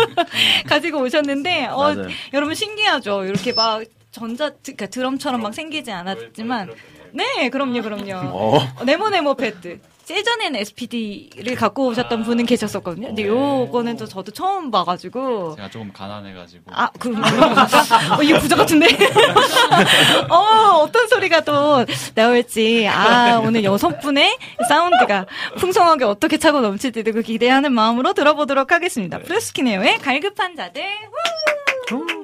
가지고 오셨는데, 어, 맞아요. 여러분 신기하죠? 이렇게 막 전자, 그러니까 드럼처럼 막 생기지 않았지만, 네, 그럼요, 그럼요. 어. 어, 네모 네모 패드. 예전에는 SPD를 갖고 오셨던 분은 계셨었거든요. 근데 요거는 또 저도 처음 봐가지고. 제가 조금 가난해가지고. 아, 그? 어, 이거 부자 같은데? 어, 어떤 소리가 또 나올지. 아, 오늘 여섯 분의 사운드가 풍성하게 어떻게 차고 넘칠지도 그 기대하는 마음으로 들어보도록 하겠습니다. 플루스키네오의 갈급한 자들. 후!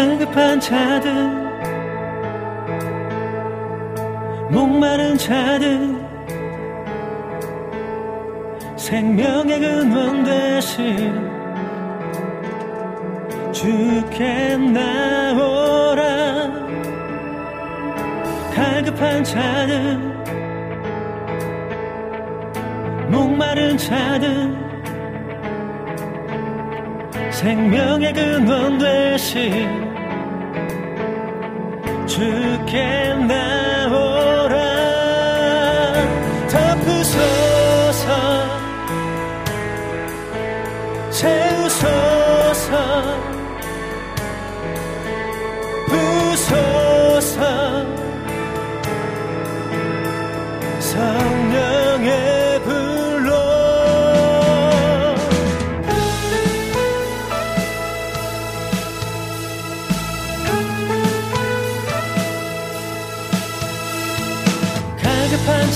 갈급한 자들 목마른 자들 생명의 근원 되신 주께 나오라. 갈급한 자들 목마른 자들 생명의 근원 되신 주께 나오라. 덮으소서 채우소서. 부소서 성령의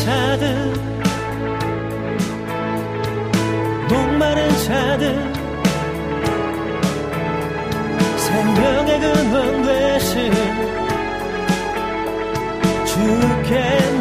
자들 목마른 자들 생명의 근원 되신 주께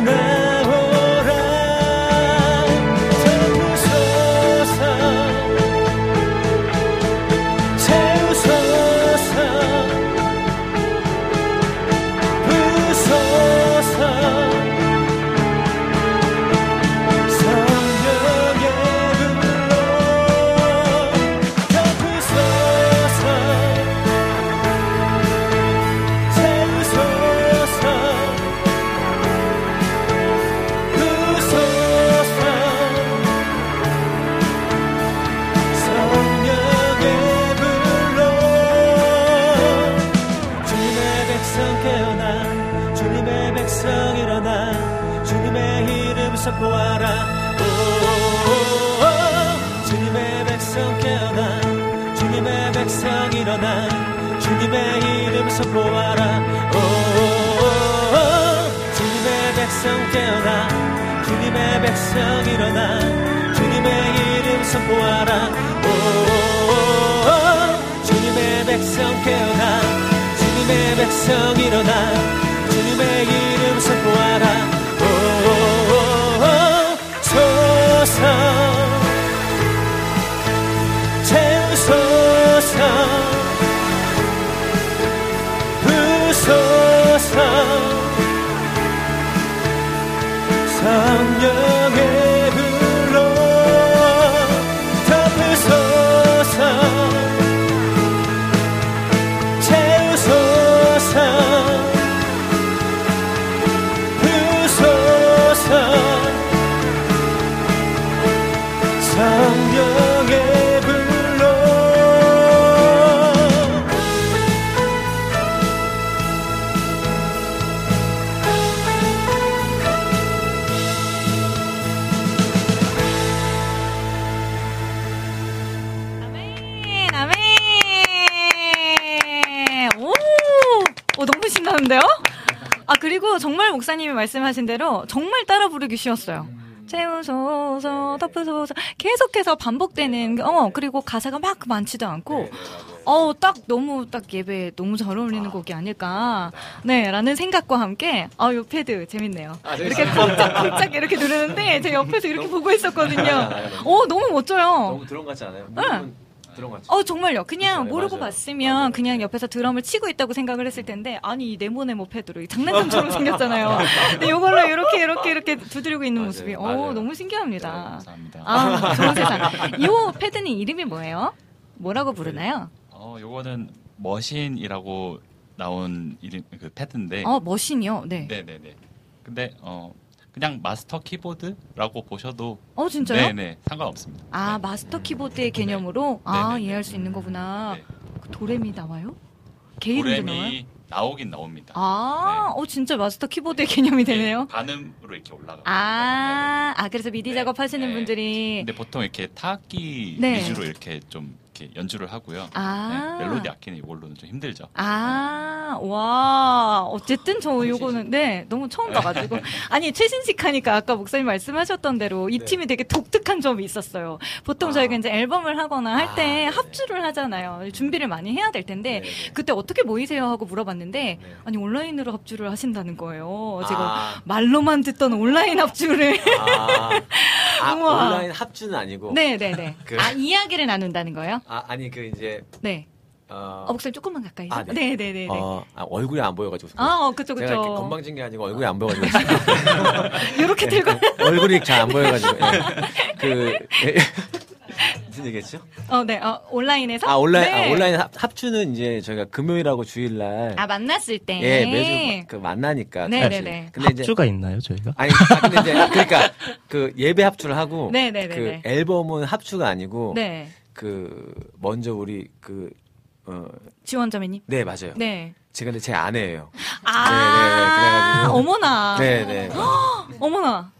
말씀하신 대로 정말 따라 부르기 쉬웠어요. 채우소서, 덮으소서, 계속해서 반복되는, 어, 그리고 가사가 막 많지도 않고, 어, 딱 너무 딱 예배에 너무 잘 어울리는 곡이 아닐까, 네, 라는 생각과 함께, 아, 요 패드 재밌네요. 아, 이렇게. 쿵짝쿵짝 이렇게 누르는데, 제 옆에서 이렇게 보고 있었거든요. 어, 너무 멋져요. 너무 드럼 같지 않아요? 어 정말요. 그냥 네, 모르고 맞아요. 봤으면 그냥 옆에서 드럼을 치고 있다고 생각을 했을 텐데 아니 이 네모네모 패드로 이 장난감처럼 생겼잖아요. 근데 이걸로 이렇게 이렇게 이렇게 두드리고 있는 모습이 어 맞아요. 너무 신기합니다. 감사합니다. 아 좋은 세상. 이 패드는 이름이 뭐예요? 뭐라고 부르나요? 어, 요거는 머신이라고 나온 이름 그 패드인데. 어 머신이요. 네. 네네네. 근데 어 그냥 마스터 키보드라고 보셔도 어 진짜요? 네네 상관없습니다. 아 마스터 키보드의 개념으로 아 네네네. 이해할 수 있는 거구나. 그 도레미 나와요? 개 이름도 나와요? 도레미 나오긴 나옵니다. 아, 어 진짜 마스터 키보드의 개념이 되네요. 반음으로 이렇게 올라가. 아, 아 그래서 미디 작업하시는 분들이 근데 보통 이렇게 타악기 네. 위주로 이렇게 좀 이렇게 연주를 하고요. 아. 네, 멜로디 악기는 이걸로는 좀 힘들죠. 아, 와, 어쨌든 저 요거는, 네, 너무 처음 봐가지고. 아니, 최신식 하니까 아까 목사님 말씀하셨던 대로 이 팀이 되게 독특한 점이 있었어요. 보통 저희가 이제 앨범을 하거나 할때 합주를 하잖아요. 준비를 많이 해야 될 텐데, 그때 어떻게 모이세요? 하고 물어봤는데, 아니, 온라인으로 합주를 하신다는 거예요. 제가 아. 말로만 듣던 온라인 합주를. 아, 아. 온라인 합주는 아니고. 네네네. 그- 아, 이야기를 나눈다는 거예요? 아, 아니 그 이제 네. 어, 어, 목사님 조금만 가까이. 아, 아, 네. 네. 네네 네. 어, 아, 얼굴이 안 보여가지고. 아, 어, 그쵸, 제가 이렇게 그쵸. 건방진 게 아니고 얼굴이 안 보여가지고. 이렇게 들고. 얼굴이 잘 안 보여가지고. 예. 그, 예. 무슨 얘기했죠? 어, 네. 어, 온라인에서? 아, 온라인, 네. 아, 온라인 합, 합주는 이제 저희가 금요일하고 주일날. 아, 만났을 때. 예, 매주 그 만나니까. 네네네. 근데 이제 합주가 있나요, 저희가? 아니, 아, 근데 이제 그러니까 그 예배 합주를 하고 네네네네. 그 앨범은 합주가 아니고 네. 그 먼저 우리 그 어, 지원자매님. 네 맞아요. 네. 제가 근데 제 아내예요. 아, 네, 그래가지고 어머나. 네네. 어머나.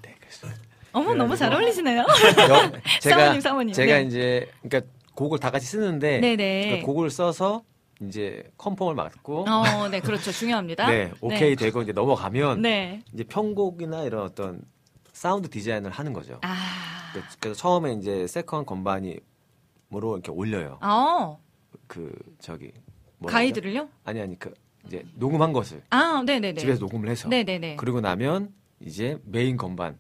어머, 너무 잘 어울리시네요. 여- 제가 사모님, 사모님. 제가 네. 이제 그러니까 곡을 다 같이 쓰는데 네네. 그러니까 곡을 써서 이제 confirm을 받고 어, 네, 그렇죠. 중요합니다. 네 오케이 되고 이제 넘어가면 네. 이제 편곡이나 이런 어떤 사운드 디자인을 하는 거죠. 아. 그- 그래서 처음에 이제 second 건반이 로 이렇게 올려요. 어. 그 저기 뭐라 가이드를요? 아니 아니 그 이제 녹음한 것을 아, 네네네. 집에서 녹음을 해서 네네네. 그리고 나면 이제 메인 건반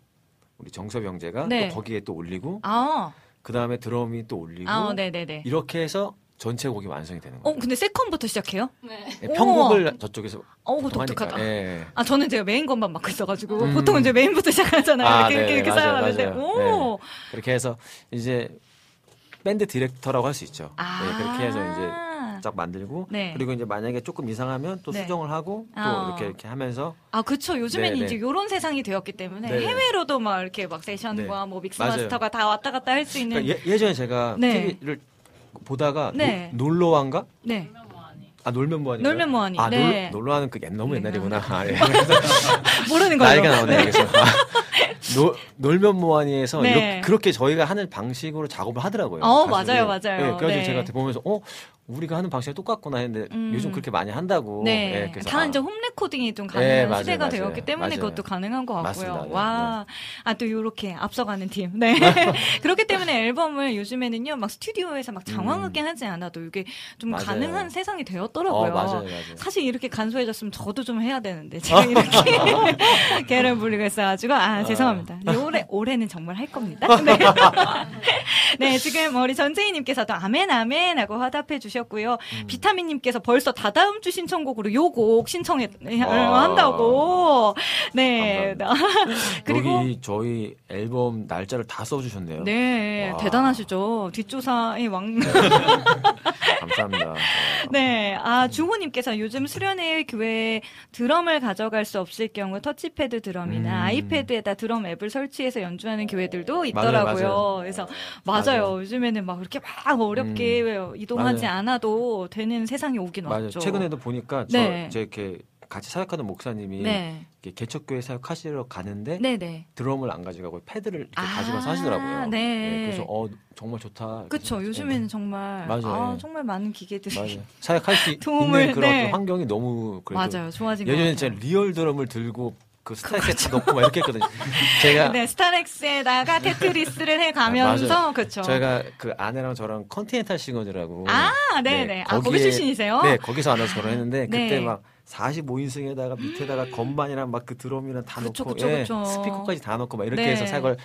우리 정섭 형제가 네. 또 거기에 또 올리고 아. 그 다음에 드럼이 또 올리고 아, 네네네. 이렇게 해서 전체 곡이 완성이 되는 거예요. 어, 근데 second부터 시작해요? 네. 예, 편곡을 저쪽에서 어우, 보통. 독특하다. 예. 아, 저는 제가 메인 것만 맡고 있어 가지고, 음. 보통은 이제 메인부터 시작하잖아요. 아, 이렇게, 네, 이렇게, 이렇게 맞아요, 쌓아가는데, 맞아요. 오! 네. 그렇게 해서 이제 밴드 디렉터라고 할 수 있죠. 아. 네, 그렇게 해서 이제 쫙 만들고 네. 그리고 이제 만약에 조금 이상하면 또 네. 수정을 하고 또 어. 이렇게 이렇게 하면서 아, 그쵸. 요즘에는 네, 이제 네. 요런 세상이 되었기 때문에 네. 해외로도 막 이렇게 막 세션과 네. 뭐 믹스 맞아요. 마스터가 다 왔다 갔다 할 수 있는. 그러니까 예, 전에 제가 네. TV를 보다가 네. 노, 놀러와인가 네. 아 놀면 뭐하니 놀면 뭐하니. 아 네. 놀, 놀러와는 그 옛- 너무 옛날이구나 아, 예. 모르는 거죠. 나이가 나오네 그래서 아, 노, 놀면 뭐하니에서 네. 그렇게 저희가 하는 방식으로 작업을 하더라고요. 어, 가수들이. 맞아요, 맞아요. 네, 그래가지고 네. 제가 보면서 어 우리가 하는 방식이 똑같구나 했는데 음. 요즘 그렇게 많이 한다고. 네. 예, 그래서 다 아, 이제 홈 레코딩이 좀 네, 가능한 맞아요, 시대가 맞아요. 되었기 때문에 맞아요. 그것도 가능한 것 같고요. 맞습니다. 네, 와. 아, 또 요렇게 앞서가는 팀. 네. 그렇기 때문에 앨범을 요즘에는요, 막 스튜디오에서 막 장황하게 하지 않아도 이게 좀 음. 가능한 세상이 되었더라고요. 어, 맞아요, 맞아요. 사실 이렇게 간소해졌으면 저도 좀 해야 되는데, 제가 이렇게 개를 불리고 있어가지고, 아, 죄송합니다. 네, 올해, 올해는 정말 할 겁니다. 네. 네, 지금 우리 전재희님께서도 아멘, 아멘 하고 화답해 주 셨고요. 음. 비타민님께서 벌써 다다음 주 신청곡으로 요 곡 신청해 와. 한다고. 네. 그리고 여기 저희 앨범 날짜를 다 써주셨네요. 네, 와. 대단하시죠. 뒷조사의 왕. 감사합니다. 네, 아 주호님께서 요즘 수련회 교회에 드럼을 가져갈 수 없을 경우 터치패드 드럼이나 음. 아이패드에다 드럼 앱을 설치해서 연주하는 교회들도 맞아요, 있더라고요. 맞아요. 그래서 맞아요. 맞아요. 요즘에는 막 그렇게 막 어렵게 이동하지 맞아요. 않아도 되는 세상이 오긴 맞아요. 왔죠. 최근에도 보니까 저, 네. 제 이렇게 같이 사역하는 목사님이 네. 개척교회 사역하시러 가는데 네네. 드럼을 안 가져가고 패드를 이렇게 아, 가져가서 하시더라고요. 네. 그래서 어 정말 좋다. 그렇죠. 요즘에는 정말 맞아요. 아, 네. 정말 많은 기계들이 맞아요. 사역할 수 도움을, 있는 그런 네. 환경이 너무 그래도 맞아요. 좋아진 것 예전에. 제가 real 드럼을 들고 그 스타렉스에 넣고 막 이렇게 했거든요. 제가 네, 스타렉스에다가 테트리스를 해 가면서 맞아요. 그렇죠. 저희가 그 아내랑 저랑 Continental Singers라고 아, 네 네. 아, 거기 출신이세요? 네, 거기서 만나서 결혼했는데 네. 그때 막 45인승에다가 밑에다가 건반이랑 막 그 드럼이랑 다 그쵸, 넣고 그쵸, 예, 그쵸. 스피커까지 다 넣고 막 이렇게 네. 해서 사역을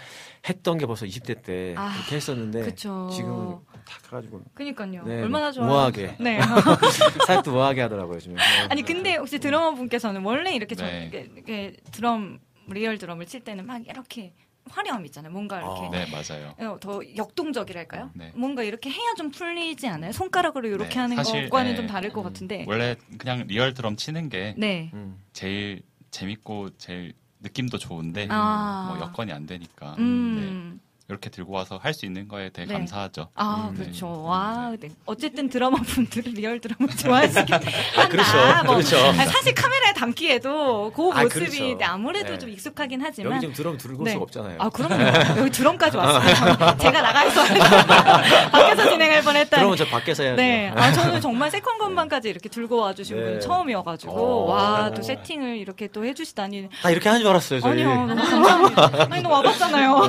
했던 게 벌써 20대 때 아, 그렇게 했었는데 그쵸. 지금은 다 가가지고 그니까요. 네, 얼마나 좋아요. 우아하게 네. 사역도 우아하게 하더라고요. 네. 아니 근데 혹시 드러머 분께서는 원래 이렇게 저 네. 이렇게, 이렇게 드럼 real 드럼을 칠 때는 막 이렇게 화려함 있잖아요. 뭔가 이렇게 네, 맞아요. 어, 더 역동적이랄까요? 네. 뭔가 이렇게 해야 좀 풀리지 않아요? 손가락으로 이렇게 네, 하는 사실, 것과는 네. 좀 다를 것 같은데. 원래 그냥 real 드럼 치는 게 네. 음. 제일 재밌고 제일 느낌도 좋은데 아. 뭐 여건이 안 되니까 음. 네. 이렇게 들고 와서 할 수 있는 거에 되게 네. 감사하죠. 아, 음, 네. 그렇죠. 와, 네. 어쨌든 드러머 분들은 real 드럼을 좋아하시긴 한다. 그렇죠. 뭐, 그렇죠. 아니, 사실 카메라에 담기에도 그 아, 모습이 그렇죠. 네, 아무래도 네. 좀 익숙하긴 하지만 여기 지금 드럼 들고 올 네. 수가 없잖아요. 아, 그럼요. 여기 드럼까지 왔어요. 제가 나가서 밖에서 진행할 뻔했다니. 드럼은 저 밖에서 해야죠. 네. 아, 저는 정말 second 건반까지 이렇게 들고 와주신 네. 분 처음이어가지고, 어. 와, 또 세팅을 이렇게 또 해주시다니. 다 이렇게 하는 줄 알았어요 저희. 아니요, 너무 감사합니다. 아니, 너 와봤잖아요.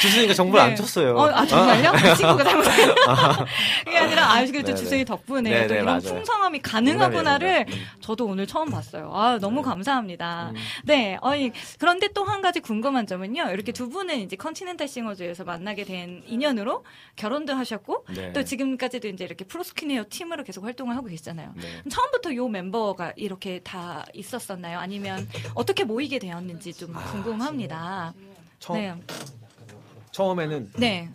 주선이가 정보를 안 네. 줬어요. 어, 아, 정말요? 그 친구가. 아. 그게 아니라, 아, 네네. 주선이 덕분에 네네, 또 이런 맞아요. 풍성함이 가능하구나를 농담이에요, 저도 오늘 처음 봤어요. 아, 너무 음. 감사합니다. 네, 어이, 그런데 또 한 가지 궁금한 점은요. 이렇게 두 분은 이제 Continental Singers에서 만나게 된 인연으로 결혼도 하셨고, 네. 또 지금까지도 이제 이렇게 프로스키네오 팀으로 계속 활동을 하고 계시잖아요. 네. 처음부터 요 멤버가 이렇게 다 있었었나요? 아니면 어떻게 모이게 되었는지 좀 궁금합니다. 처음 네. 처음에는 네.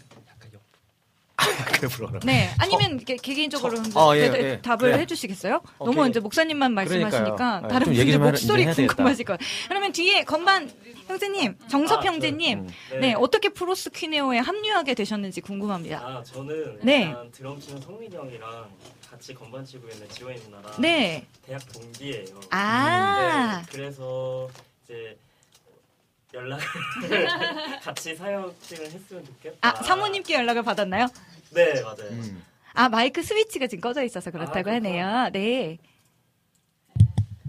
그래 불어라. 네. 아니면 개, 개인적으로 한번 어, 예, 대- 예. 답을 그래. 해주시겠어요? 오케이. 너무 이제 목사님만 말씀하시니까 그러니까요. 다른 좀 얘기 분들 좀 목소리. 궁금하실 거예요. 그러면 뒤에 건반 형제님, 정섭 형제님, 네. 네. 어떻게 프로스 퀴네오에 합류하게 되셨는지 궁금합니다. 아 저는 네. 드럼 치는 성민이 형이랑 같이 건반 치고 있는 지원이 누나랑 네. 대학 동기예요. 아. 네, 그래서 이제 연락을 같이 사역을 했으면 좋겠다. 아, 사모님께 연락을 받았나요? 네 맞아요. 아, 마이크 스위치가 지금 꺼져 있어서 그렇다고 아, 하네요. 네.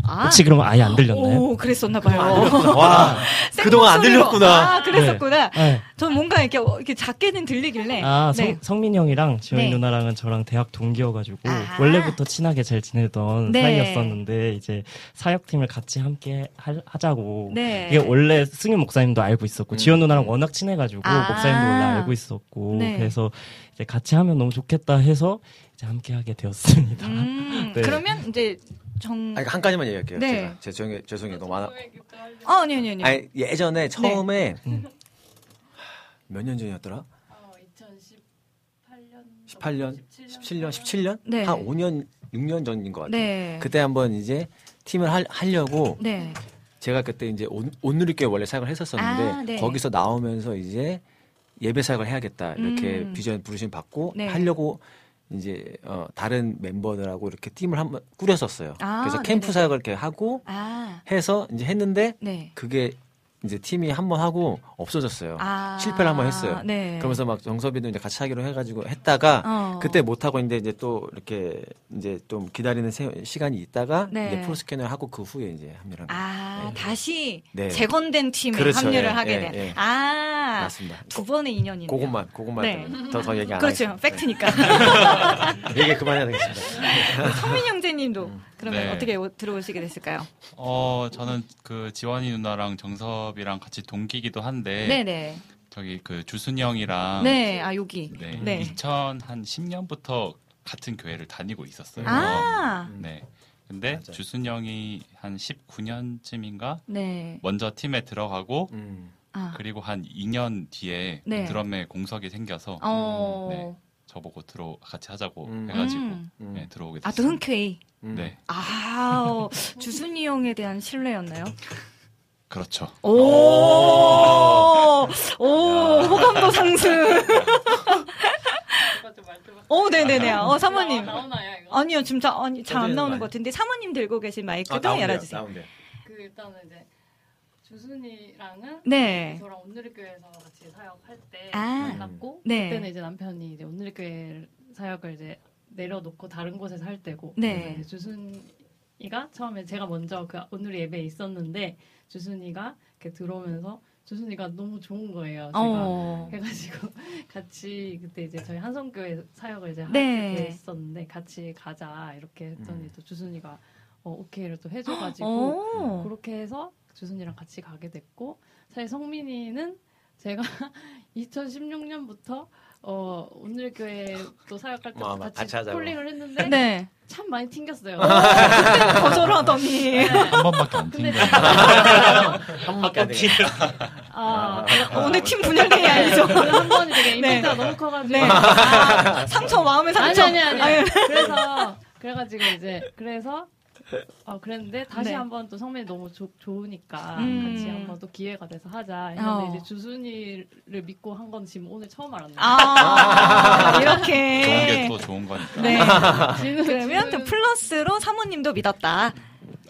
아. 혹시 그럼 아예 안 들렸나요? 오, 그랬었나 봐요. 와, 그동안 안 들렸구나. 아, 그랬었구나. 네. 전 뭔가 이렇게, 어, 이렇게 작게는 들리길래. 아, 네. 성, 성민이 형이랑 지원이 네. 누나랑은 저랑 대학 동기여가지고 아. 원래부터 친하게 잘 지내던 네. 사이였었는데 이제 사역팀을 같이 함께 할- 하자고 네. 이게 원래 승윤 목사님도 알고 있었고 음. 지원 누나랑 워낙 친해가지고 아. 목사님도 원래 알고 있었고 네. 그래서 이제 같이 하면 너무 좋겠다 해서 이제 함께 하게 되었습니다. 음, 네. 그러면 이제 정. 아니, 한 가지만 얘기할게요. 네. 제가 죄송해 죄송해요 너무 많아. 아, 아니, 아니, 아니. 아니 예전에 처음에 음. 몇년 전이었더라? 어, 2018년 18년, 17년, 17년? 네. 한 5년, 6년 전인 것 같아요. 네. 그때 한번 이제 팀을 할, 하려고 네. 제가 그때 이제 온- 온누리교회 원래 사역을 했었었는데 아, 네. 거기서 나오면서 이제 예배 사역을 해야겠다 이렇게 음. 비전 부르심 받고 네. 하려고 이제 어, 다른 멤버들하고 이렇게 팀을 한번 꾸렸었어요. 아, 그래서 캠프 네네. 사역을 이렇게 하고 아, 해서 이제 했는데 네. 그게 이제 팀이 한 번 하고 없어졌어요. 아. 실패를 한 번 했어요. 네. 그러면서 막 정섭이도 이제 같이 하기로 해가지고 했다가 어. 그때 못 하고 있는데 이제 또 이렇게 이제 좀 기다리는 세- 시간이 있다가 네. 이제 프로스캐너를 하고 그 후에 이제 합류한 거예요. 아, 다시 네. 재건된 팀에 그렇죠. 합류를 예, 하게 예, 된. 예. 아, 맞습니다. 두 번의 인연이네요. 그것만 그것만 네. 더더 얘기 안 그렇죠. 팩트니까. 네. 얘기 그만해야 되겠습니다. 성민 형제님도 그러면 네. 어떻게 오- 들어오시게 됐을까요? 어, 저는 그 지원이 누나랑 정섭이랑 같이 동기기도 한데 네네. 저기 그 주순이 형이랑 네, 아 여기. 네, 네. 2010년부터 같은 교회를 다니고 있었어요. 아. 네. 근데 주순이 형이 한 19년쯤인가 네. 먼저 팀에 들어가고 아. 그리고 한 2년 뒤에 네. 드럼에 공석이 생겨서 어. 네, 저보고 들어 같이 하자고 해가지고 음. 네, 들어오게 아, 됐어요. 또 흔쾌히. 네, 아, 어, 주순이 형에 대한 신뢰였나요? 그렇죠. 오, 오, 호감도 상승. 오, 네네네. 어, 사모님. 나오나요, 이거? 아니요, 지금 자, 아니, 잘 안 나오는 것 같은데, 사모님 들고 계신 마이크도 아, 열어주세요. 나온대요. 그 일단은 이제 주순이랑은 네. 저랑 온누리 교회에서 같이 사역할 때 아. 만났고 네. 그때는 이제 남편이 이제 온누리 교회 사역을 이제 내려놓고 다른 곳에서 할 때고 네. 그래서 이제 주순이가 처음에 제가 먼저 그 온누리 예배에 있었는데 주순이가 이렇게 들어오면서 주순이가 너무 좋은 거예요. 제가 어. 해가지고 같이 그때 이제 저희 한성교회 사역을 이제 네. 하게 했었는데 같이 가자 이렇게 했더니 음. 또 주순이가 어, 오케이를 또 해줘가지고 오. 그렇게 해서 주순이랑 같이 가게 됐고 사실 성민이는 제가 2016년부터 어, 오늘 교회 또 사역할 때 뭐, 뭐, 같이, 같이. 콜링을 했는데 네. 참 많이 튕겼어요. 그때는 거절하더니. 한 번밖에 안 근데 튕겨요. 한 번밖에 안 되겠다. 아, 어, 오늘 팀 분열되게 알죠? 한 번이 되게 네. 임팩트가 너무 커가지고. 네. 아, 상처, 마음의 상처. 아니, 아니, 아니. 아유. 그래서, 그래가지고 이제, 그래서, 어, 그랬는데 다시 네. 한번 또 성민이 너무 좋- 좋으니까 음. 같이 한번 또 기회가 돼서 하자. 했는데 어. 이제 주순이를 믿고 한 건 지금 오늘 처음 알았네요. 아, 이렇게. 좋은 게 또 좋은 거니까. 네. 지금- 그러면 또 플러스로 사모님도 믿었다.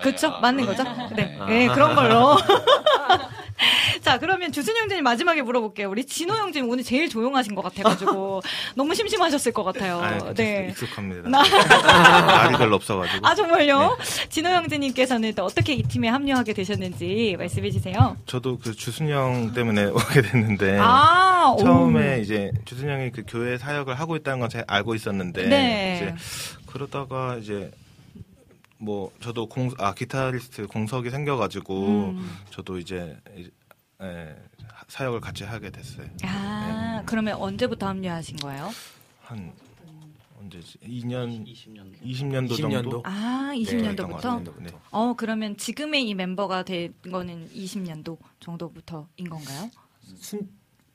그렇죠? 아, 맞는 거죠? 네. 네. 네, 그런 걸로. 자, 그러면 주순 형제님 마지막에 물어볼게요. 우리 진호 형제님 오늘 제일 조용하신 것 같아가지고 너무 심심하셨을 것 같아요. 아, 괜찮습니다. 네. 익숙합니다. 나- 말이 별로 없어가지고. 아, 정말요? 진호 형제님께서는 또 어떻게 이 팀에 합류하게 되셨는지 말씀해 주세요. 저도 그 주순영 때문에 오게 됐는데 아, 오. 처음에 이제 주순영이 그 교회 사역을 하고 있다는 건잘 알고 있었는데 네. 이제 그러다가 이제 뭐 저도 공 아 기타리스트 공석이 생겨가지고 음. 저도 이제 이- 예, 사역을 같이 하게 됐어요. 아, 그러면 언제부터 합류하신 거예요? 한 언제지? 2년 20년도 20년도 20년도? 정도? 아, 네, 20년도부터? 네. 어, 그러면 지금의 이 멤버가 된 거는 20년도 정도부터인 건가요? 순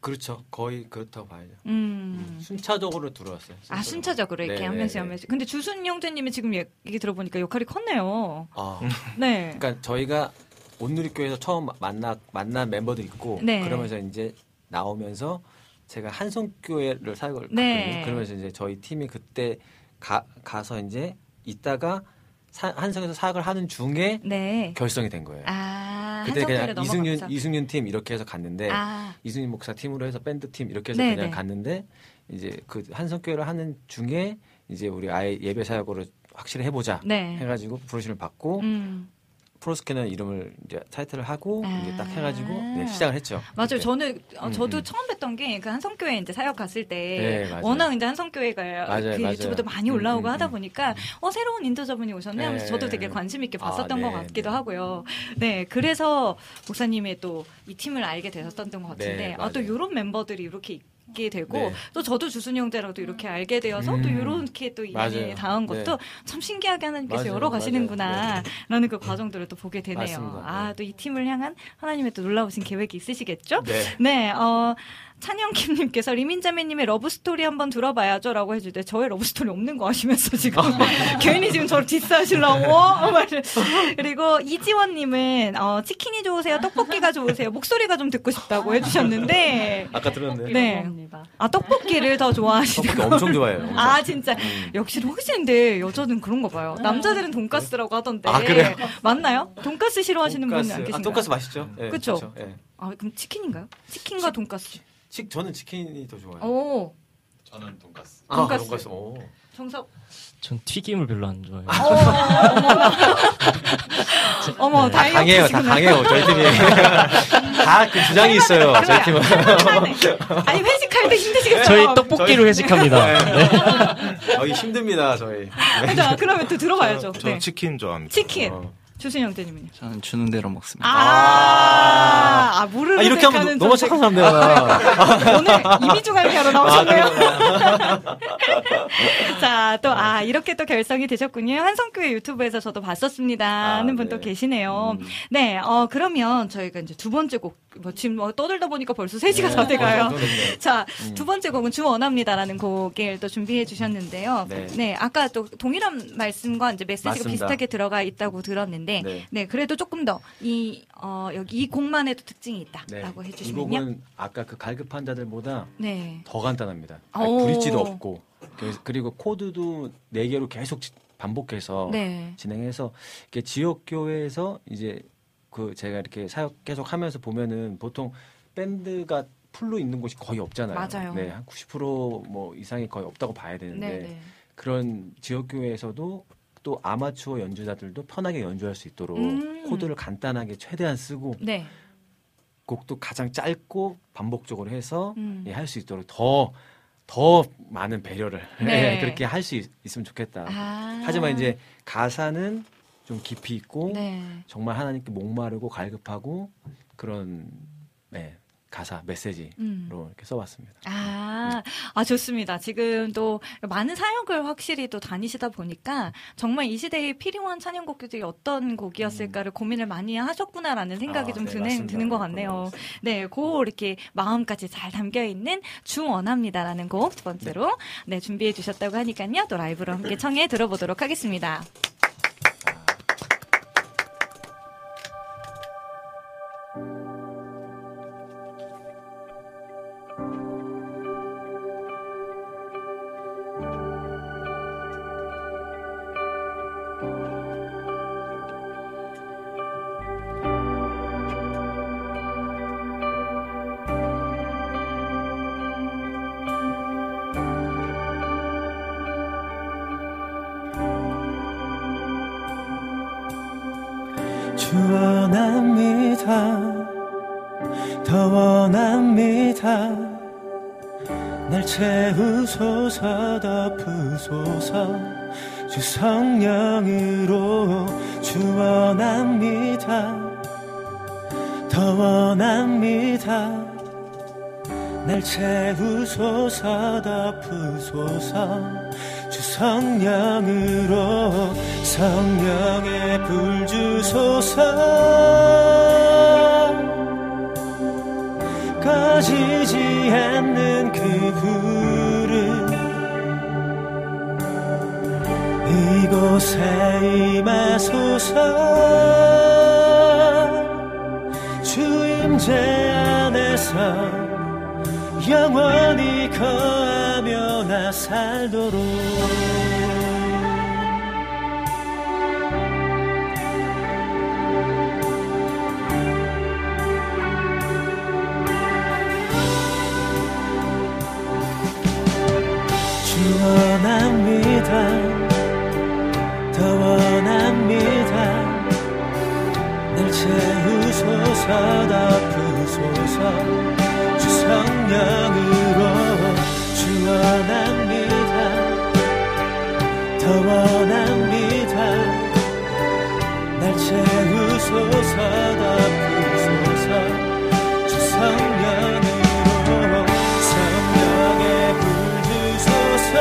그렇죠. 거의 그렇다고 봐야죠. 음. 순차적으로 들어왔어요. 아, 순차적으로 이렇게 네, 한 명씩 네, 한 명씩. 근데 주순 형제님이 지금 얘기 들어보니까 역할이 컸네요. 아, 네. 그러니까 저희가 온누리교회에서 처음 만나 만난 멤버도 있고 네. 그러면서 이제 나오면서 제가 한성교회를 사역을 네. 그러면서 이제 저희 팀이 그때 가, 가서 이제 있다가 사- 한성에서 사역을 하는 중에 네. 결성이 된 거예요. 아, 그때 그냥 이승윤 넘어가서. 이승윤 팀 이렇게 해서 갔는데 아. 이승윤 목사 팀으로 해서 밴드 팀 이렇게 해서 네, 그냥 네. 갔는데 이제 그 한성교회를 하는 중에 이제 우리 아예 예배 사역으로 확실히 해보자 네. 해가지고 부르심을 받고 음. 프로스캐너 이름을 이제 타이틀을 하고 아. 이제 딱 해가지고 네, 시작을 했죠. 맞아요. 그때. 저는 어, 음, 저도 음. 처음 뵀던 게 그 한성교회 이제 사역 갔을 때 네. 워낙 이제 한성교회가 맞아요, 그. 유튜브도 많이 음, 올라오고 음, 하다 음. 보니까 어 새로운 인도자분이 오셨네 하면서 네. 저도 되게 관심 있게 봤었던 아, 것 네, 같기도 하고요. 네, 그래서 목사님의 또 이 팀을 알게 되셨던 것 같은데 네, 아, 또. 이런 멤버들이 이렇게 있게 되고 네. 또 저도 주순이 형제랑도 이렇게 알게 되어서 음. 또 이렇게 또 인연이. 닿은 것도 네. 참 신기하게 하나님께서 맞아요, 열어 가시는구나라는 그 과정들을 또 보게 되네요. 맞습니다. 아, 또 이 팀을 향한 하나님의 또 놀라우신 계획이 있으시겠죠? 네. 네, 어, 찬영킴님께서 리민자매님의 러브스토리 한번 들어봐야죠 라고 해주는데 저의 러브스토리 없는 거 아시면서 지금 괜히 지금 저를 디스하시려고. 그리고 이지원님은 어, 치킨이 좋으세요? 떡볶이가 좋으세요? 목소리가 좀 듣고 싶다고 해주셨는데 아까 들었는데. 네. 아, 떡볶이를 더 좋아하시는 떡볶이 엄청 좋아해요. 엄청. 아, 진짜. 역시 확실인데 여자는 그런가 봐요. 남자들은 돈가스라고 하던데. 아, 그래요? 맞나요? 돈가스 싫어하시는 분이 안 돈가스. 계신가요? 아, 돈가스 맛있죠? 네, 그쵸? 그쵸, 예. 아, 그럼 치킨인가요? 치킨과 돈가스. 치, 저는 치킨이 더 좋아요. 오. 저는 돈가스. 아, 돈가스. 돈가스. 오. 정석. 전 튀김을 별로 안 좋아해요. 어머, 다 강해요, 다 강해요, 저희 팀이. 다 그 주장이 있어요, 저희 팀은. 아니, 회식할 때 힘드시겠어요? 저희 떡볶이로 회식합니다. 네. 저희 힘듭니다, 저희. 네. 자, 그러면 또 들어봐야죠. 저 네. 치킨 좋아합니다. 치킨. 어. 주순이 형제님은요? 저는 주는 대로 먹습니다. 아, 아, 모르는 아, 이렇게 하면 너무. 착한 사람들아. 오늘 이미중알게 하러 아, 나오셨네요. 자, 또, 아, 이렇게 또 결성이 되셨군요. 한성교회 유튜브에서 저도 봤었습니다. 하는 아, 분도 네. 계시네요. 네, 어, 그러면 저희가 이제 두 번째 곡, 뭐, 지금 뭐 떠들다 보니까 벌써 3시가 네, 다 돼가요. 자, 음. 두 번째 곡은 주 원합니다라는 곡을 또 준비해 주셨는데요. 네. 아까 또 동일한 말씀과 이제 메시지가 맞습니다. 비슷하게 들어가 있다고 들었는데, 네, 네. 그래도 조금 더 이, 어, 여기 이 곡만에도 특징이 있다라고 네. 이 해주시면요. 곡은 아까 그 갈급한 자들보다 네. 더 간단합니다. 오. 브릿지도 없고 그리고 코드도 네 개로 계속 지- 반복해서 네. 진행해서 이렇게 지역 교회에서 이제 그 제가 이렇게 사역 계속 하면서 보면은 보통 밴드가 풀로 있는 곳이 거의 없잖아요. 맞아요. 네, 한 90%뭐 이상이 거의 없다고 봐야 되는데 네, 네. 그런 지역 교회에서도 또 아마추어 연주자들도 편하게 연주할 수 있도록 음. 코드를 간단하게 최대한 쓰고 네. 곡도 가장 짧고 반복적으로 해서 음. 할수 있도록 더, 더 많은 배려를 네. 예, 그렇게 할 수 있으면 좋겠다. 아. 하지만 이제 가사는 좀 깊이 있고 네. 정말 하나님께 목마르고 갈급하고 그런 네, 가사 메시지로 음. 이렇게 써봤습니다. 아, 아, 좋습니다. 지금 또 많은 사역을 확실히 또 다니시다 보니까 정말 이 시대에 필요한 찬양곡들이 어떤 곡이었을까를 고민을 많이 하셨구나라는 생각이 아, 좀 네, 드는, 맞습니다. 드는 것 같네요. 네, 고 이렇게 마음까지 잘 담겨 있는 중원합니다라는 곡 두 번째로 네, 준비해 주셨다고 하니까요. 또 라이브로 함께 청해 들어보도록 하겠습니다. 덮으소서 주 성령으로 주 원합니다. 더 원합니다. 날 채우소서 덮으소서 주 성령으로 성령의 불 주소서. 꺼지지 않는 그불 곳에 임하소서. 주임제 안에서 영원히 거하며 나 살도록. 주원합니다 서답으소서. 주 성령으로 주원합니다. 더 원합니다. 날 채우소서 덮으소서. 주 성령으로 성령의 불 주소서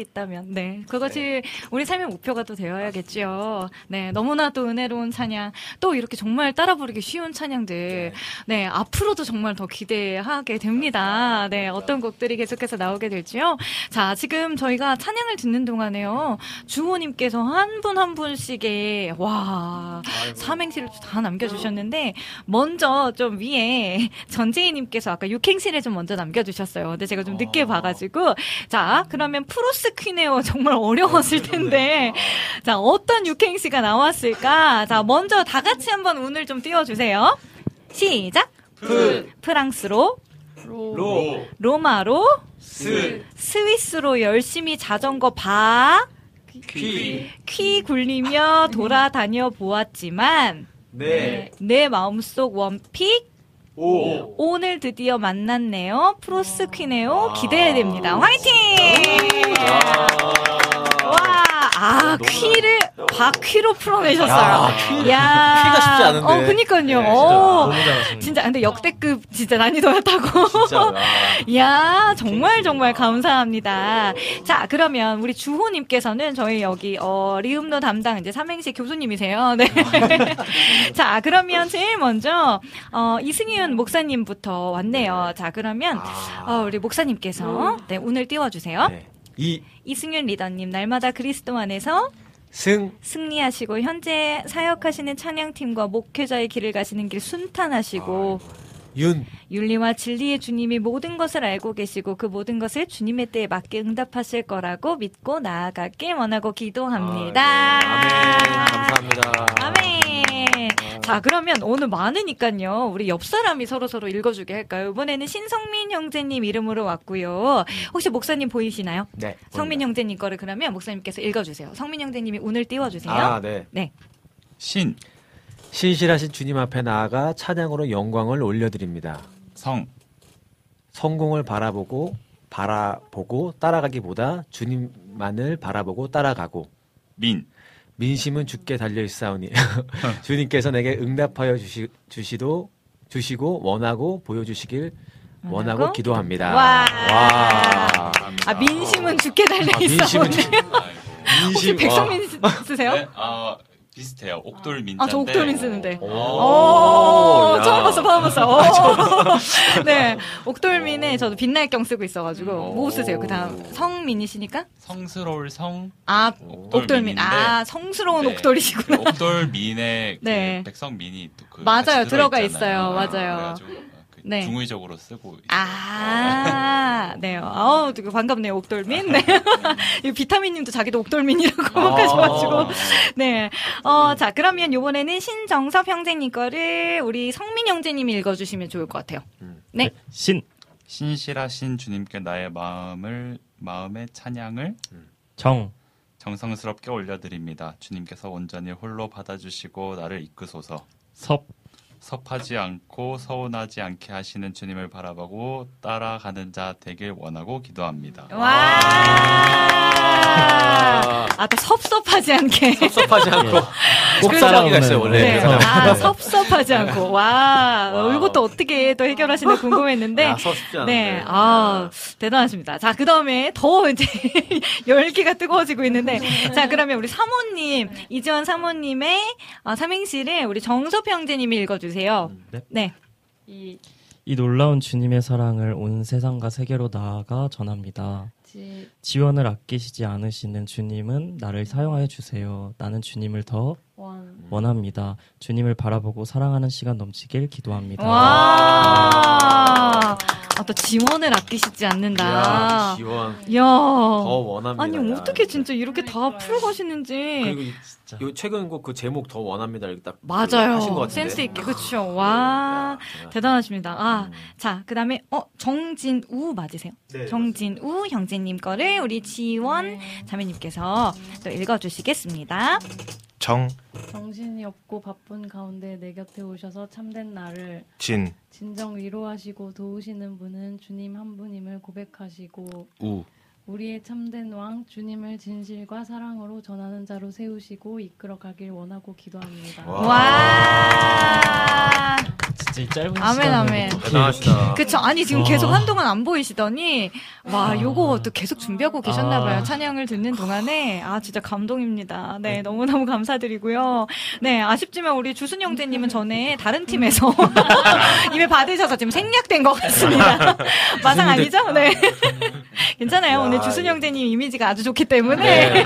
있다면, 네. 그것이 우리 삶의 목표가 또 되어야겠지요. 네. 너무나도 은혜로운 찬양, 또 이렇게 정말 따라 부르기 쉬운 찬양들, 네. 앞으로도 정말 더 기대하게 됩니다. 네. 어떤 곡들이 계속해서 나오게 될지요. 자, 지금 저희가 찬양을 듣는 동안에요. 주호님께서 한 분 한 분씩의, 와, 삼행시를 다 남겨주셨는데, 먼저 좀 위에 전재희님께서 아까 육행시를 좀 먼저 남겨주셨어요. 근데 제가 좀 늦게 봐가지고. 자, 그러면 프로스퀴네오 정말 어려웠을 텐데. 자, 어떤 육행시가 나왔을까? 자, 먼저 다 같이 한번 운을 좀 띄워주세요. 시작! 풀. 프랑스로. 로. 로마로. 스. 스위스로 열심히 자전거 바. 퀴. 퀴 굴리며 돌아다녀 보았지만. 네. 내 마음속 one pick. 오. 오늘 드디어 만났네요. 프로스 퀴네오 기대해야 됩니다. 화이팅! 와, 아, 퀴를 바퀴로 풀어내셨어요. 야, 퀴- 퀴가 쉽지 않은데. 어, 그니까요. 네, 어, 너무 잘하시네. 진짜, 근데 역대급 진짜 난이도였다고. 진짜. 야 정말 정말 감사합니다. 자, 그러면 우리 주호님께서는 저희 여기, 어, 리음노 담당 이제 삼행시 교수님이세요. 네. 자, 그러면 제일 먼저, 어, 이승윤 목사님부터 왔네요. 자, 그러면, 어, 우리 목사님께서, 네, 운을 띄워주세요. 이 이승윤 리더님, 날마다 그리스도 안에서 승 승리하시고, 현재 사역하시는 찬양팀과 목회자의 길을 가시는 길 순탄하시고, 윤. 윤리와 진리의 주님이 모든 것을 알고 계시고 그 모든 것을 주님의 때에 맞게 응답하실 거라고 믿고 나아가길 원하고 기도합니다. 감사합니다. 아멘. 자, 그러면 오늘 많으니까요. 우리 옆 사람이 서로 서로 읽어주게 할까요? 이번에는 신성민 형제님 이름으로 왔고요. 혹시 목사님 보이시나요? 네. 성민 형제님 거를 그러면 목사님께서 읽어주세요. 성민 형제님이 운을 띄워주세요. 아, 네. 네. 신. 신실하신 주님 앞에 나아가 찬양으로 영광을 올려드립니다. 성. 성공을 바라보고 바라보고 따라가기보다 주님만을 바라보고 따라가고 민. 민심은 주께 달려 있사오니 주님께서 내게 응답하여 주시, 주시도 주시고 원하고 보여주시길 원하고, 원하고 기도합니다. 와. 와. 아, 민심은 죽게 달려 아, 민심은 있어. 죽- 혹시 민심, 백성민 와. 쓰- 쓰세요? 네, 아, 비슷해요. 옥돌 민자인데. 아, 저 옥돌 민 쓰는데. 오, 오, 야. 처음 봤어, 처음 봤어. 오. 네, 옥돌민에 저도 빛날경 쓰고 있어가지고 뭐 쓰세요? 그 다음 성민이시니까? 성스러울 성. 아. 옥돌민. 아, 성스러운 네. 옥돌이시구나. 그 옥돌민의 그 네. 백성민이 또 그 맞아요, 같이 들어가. 있어요. 맞아요. 그래가지고 그 네. 중의적으로 쓰고. 아, 네. 아우, 되게 반갑네요, 옥돌민. 네. 이 비타민 님도 자기도 옥돌민이라고 아. 하셔가지고. 네. 어, 자, 그러면 요번에는 신정섭 형제님 거를 우리 성민 형제님이 읽어주시면 좋을 것 같아요. 네. 신. 신실하신 주님께 나의 마음을 마음의 찬양을 정. 정성스럽게 올려드립니다. 주님께서 온전히 홀로 받아주시고 나를 이끄소서. 섭. 섭하지 않고 서운하지 않게 하시는 주님을 바라보고 따라가는 자 되길 원하고 기도합니다. 와. 아, 또 섭섭하지 않게. 섭섭하지 않고. 꼭 그렇죠. 사랑이가 있어요, 원래. 네. 아, 섭섭하지 않고. 와. 어, 이것도 어떻게 또 해결하시나 궁금했는데. 야, 않은데. 네. 아, 대단하십니다. 자, 그 다음에 더 이제 열기가 뜨거워지고 있는데. 자, 그러면 우리 사모님, 이지원 사모님의 아, 삼행시를 우리 정섭 형제님이 읽어주세요. 네. 네. 이 이 놀라운 주님의 사랑을 온 세상과 세계로 나아가 전합니다. 지- 지원을 아끼시지 않으시는 주님은 나를 사용하여 주세요. 나는 주님을 더 원. 원합니다. 주님을 바라보고 사랑하는 시간 넘치길 기도합니다. 와. 아, 또 지원을 아끼시지 않는다. 이야, 지원. 이야. 더 원합니다. 아니, 야, 어떻게 진짜 이렇게 다 풀어가시는지. 그리고 이, 요 최근 곡 그 제목 더 원합니다. 이렇게 딱 맞아요. 하신 것 같은데. 센스 있게 그렇죠. 와 대단하십니다. 아, 자 그 다음에 어 정진우 맞으세요? 네, 정진우 형제님 거를 우리 지원 자매님께서 또 읽어주시겠습니다. 정, 정신이 없고 바쁜 가운데 내 곁에 오셔서 참된 나를 진, 진정 위로하시고 도우시는 분은 주님 한 분임을 고백하시고 우. 우리의 참된 왕 주님을 진실과 사랑으로 전하는 자로 세우시고 이끌어 가길 원하고 기도합니다. 와. 진짜 이 짧은 아멘 시간에 아멘. 대단하시다. 그쵸. 아니 지금 와. 계속 한동안 안 보이시더니 와 요거 또 계속 준비하고 계셨나봐요. 아. 찬양을 듣는 동안에 아 진짜 감동입니다. 네 너무 너무 감사드리고요. 네 아쉽지만 우리 주순 형제님은 전에 다른 팀에서 이미 받으셔서 지금 생략된 것 같습니다. 마상 아니죠? 네. 괜찮아요. 오늘 주순 형제님 이미지가 아주 좋기 때문에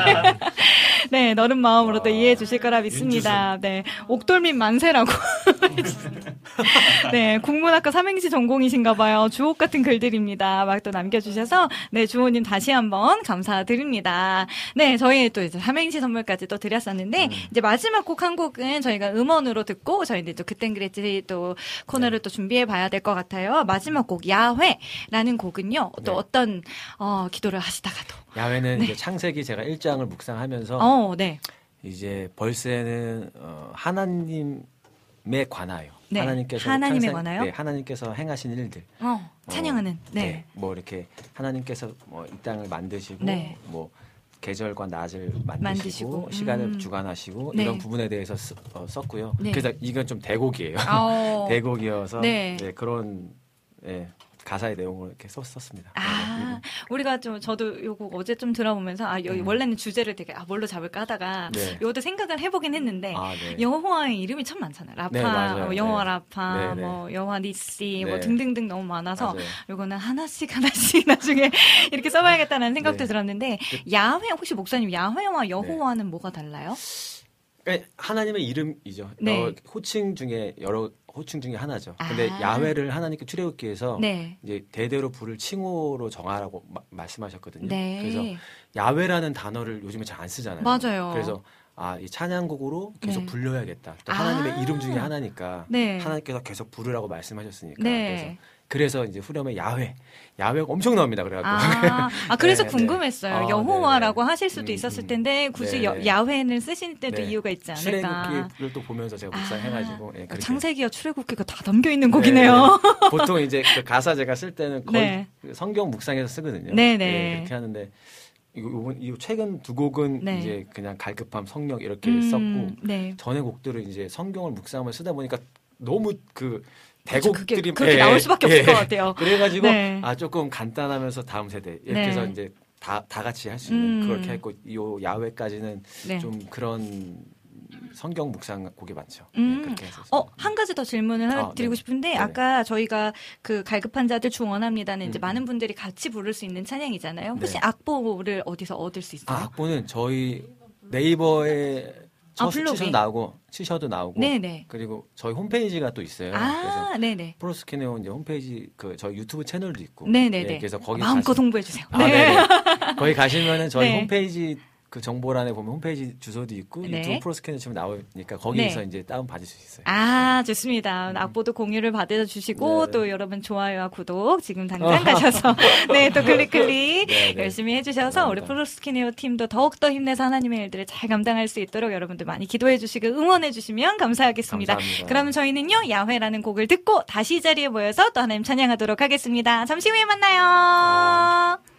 네 너른 마음으로 또 이해해 주실 거라 믿습니다. 네 옥돌민 만세라고. 네, 국문학과 삼행시 전공이신가 봐요. 주옥 같은 글들입니다. 막 또 남겨주셔서, 네, 주호님 다시 한번 감사드립니다. 네, 저희 또 이제 삼행시 선물까지 또 드렸었는데, 이제 마지막 곡 한 곡은 저희가 음원으로 듣고, 저희는 또 그땐 그랬지 또 코너를 또 준비해 봐야 될 것 같아요. 마지막 곡, 야훼라는 곡은요, 또 어떤, 어, 기도를 하시다가도. 야외는 이제 창세기 제가 일장을 묵상하면서 어, 네. 이제 벌새는 어, 하나님에 관하여. 네, 하나님께서 하나님에 창세- 관하여? 네, 하나님께서 행하신 일들. 어, 찬양하는, 네. 뭐 이렇게 하나님께서 뭐 이 땅을 만드시고 네. 뭐 계절과 낮을 만드시고, 만드시고, 시간을 음. 주관하시고 네. 이런 부분에 대해서 쓰, 어, 썼고요. 네. 그래서 이건 좀 대곡이에요. 어. 대곡이어서 네. 네, 그런 예, 가사의 내용을 이렇게 썼, 썼습니다. 아, 우리가 좀 저도 요거 어제 좀 들어보면서 아 여기 원래는 주제를 되게 아 뭘로 잡을까 하다가 음. 네. 요것도 생각을 해보긴 했는데 아, 네. 여호와의 이름이 참 많잖아요. 라파, 네. 뭐 여호와 네. 라파, 네, 네. 뭐 여호와 니시, 뭐 네. 등등등 너무 많아서 맞아요. 요거는 하나씩 하나씩 나중에 이렇게 써봐야겠다는 생각도 네. 들었는데 야훼 혹시 목사님 야훼와 여호와는 뭐가 달라요? 그러니까 하나님의 이름이죠. 네. 어, 호칭 중에 여러 호칭 중에 하나죠. 근데 아. 야훼를 하나님께 출애굽기 해서 네. 이제 대대로 부를 칭호로 정하라고 마- 말씀하셨거든요. 네. 그래서 야훼라는 단어를 요즘에 잘 안 쓰잖아요. 맞아요. 그래서 아, 이 찬양곡으로 계속 네. 불러야겠다. 또 아. 하나님의 이름 중에 하나니까 네. 하나님께서 계속 부르라고 말씀하셨으니까. 네. 그래서 그래서 이제 후렴에 야훼, 야훼가 엄청 나옵니다. 그래갖고. 아, 아, 그래서 네, 네. 궁금했어요. 아, 여호와라고 하실 수도 있었을 텐데 굳이 네, 여- 네. 야훼는 쓰신 때도 네. 이유가 있지 않을까. 출애굽기를 또 보면서 제가 묵상해가지고 예, 그렇게. 창세기와 출애굽기가 다 담겨 있는 곡이네요. 네. 보통 이제 그 가사 제가 쓸 때는 거의 네. 그 성경 묵상에서 쓰거든요. 네, 네. 예, 그렇게 하는데 이거 요번 이 최근 두 곡은 네. 이제 그냥 갈급함 성령 이렇게 음, 썼고 네. 전에 곡들은 이제 성경을 묵상하면 쓰다 보니까 너무 그 대곡들이 그게 그렇게 나올 수밖에 없을 것 같아요. 그래가지고 네. 아 조금 간단하면서 다음 세대 이렇게 네. 해서 이제 다, 다 같이 할 수 있는 음. 그렇게 했고 요 야외까지는 네. 좀 그런 성경 묵상 곡이 많죠. 음. 그렇게 해서 어, 한 가지 더 질문을 아, 드리고 네네. 싶은데, 네네. 아까 저희가 그 갈급한 자들 중원합니다는 이제 음. 많은 분들이 같이 부를 수 있는 찬양이잖아요. 혹시 네. 악보를 어디서 얻을 수 있어요? 아, 악보는 저희 네이버에 아, 쳐, 블로그에? 치셔도 나오고 치셔도 나오고 네네. 그리고 저희 홈페이지가 또 있어요. 아, 네네. 프로스키네오 이제 홈페이지 그 저희 유튜브 채널도 있고 네네네. 예, 그래서 거기 마음껏 가시- 홍보해 주세요. 아, 네. 네. 거기 가시면은 저희 네. 홈페이지 그 정보란에 보면 홈페이지 주소도 있고 네. 유튜브 프로스키네오 치면 나오니까 거기서 네. 이제 다운 받을 수 있어요. 아, 좋습니다. 악보도 공유를 받아 주시고, 네. 또 여러분 좋아요와 구독 지금 당장 가셔서, 네, 또 클릭 클릭 네, 네. 열심히 해주셔서, 우리 프로스키네오 팀도 더욱 더 힘내서 하나님의 일들을 잘 감당할 수 있도록 여러분들 많이 기도해 주시고 응원해 주시면 감사하겠습니다. 감사합니다. 그럼 저희는요, 야훼라는 곡을 듣고 다시 이 자리에 모여서 또 하나님 찬양하도록 하겠습니다. 잠시 후에 만나요. 빛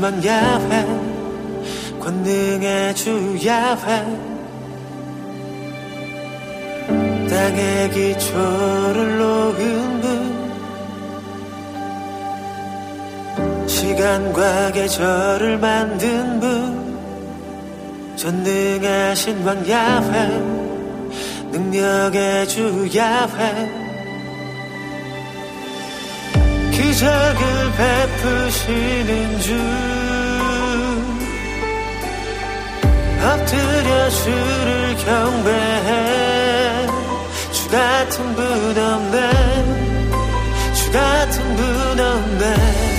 왕 야훼 권능의 주 야훼 땅의 기초를 놓은 분 시간과 계절을 만든 분. 전능하신 왕 야훼 능력의 주 야훼 기적을 베푸시는 주. 엎드려 주를 경배해. 주 같은 분 없네. 주 같은 분 없네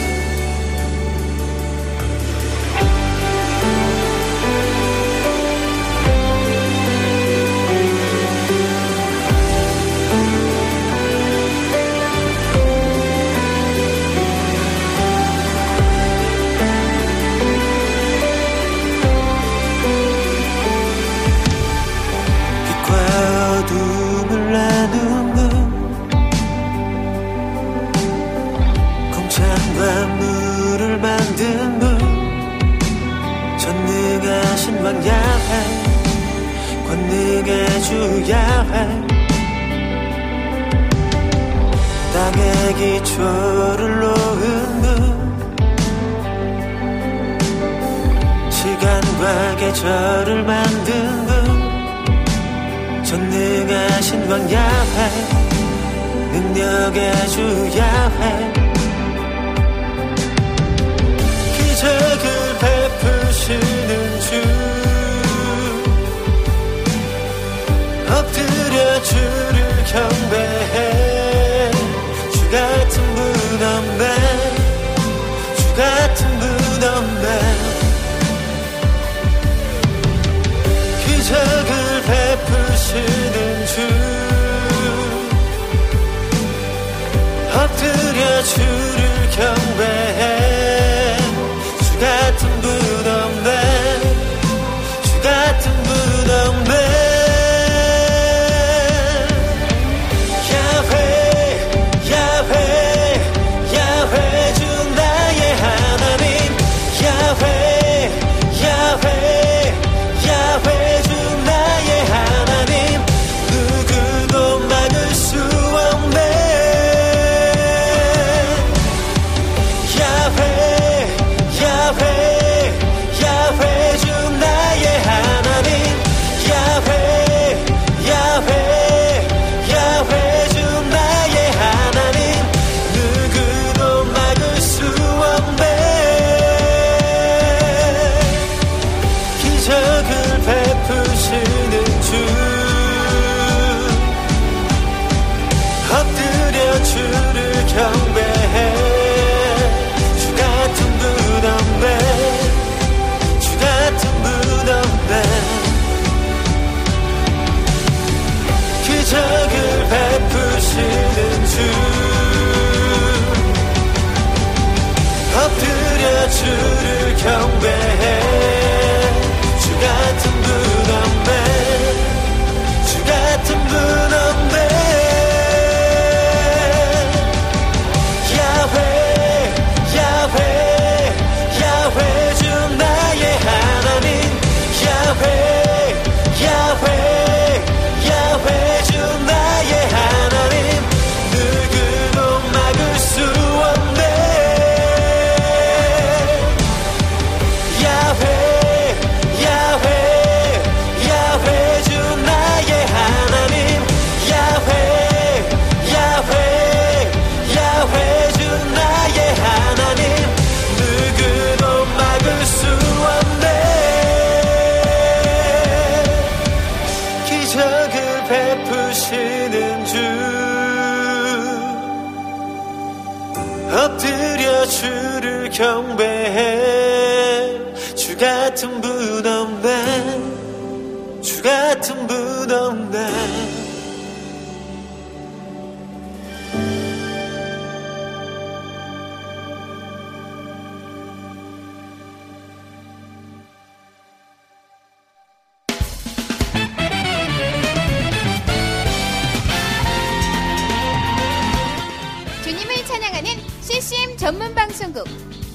전능하신 왕 야훼 권능의 주 야훼 땅의 기초를 놓은 분 시간과 계절을 만든 분 전능하신 왕 야훼 능력의 주 야훼 기적을 베푸시 엎드려 주를 경배해. 주 같은 분 없네. 주 같은 분 없네. 기적을 베푸시는 주. 엎드려 주를 경배해. 주 같은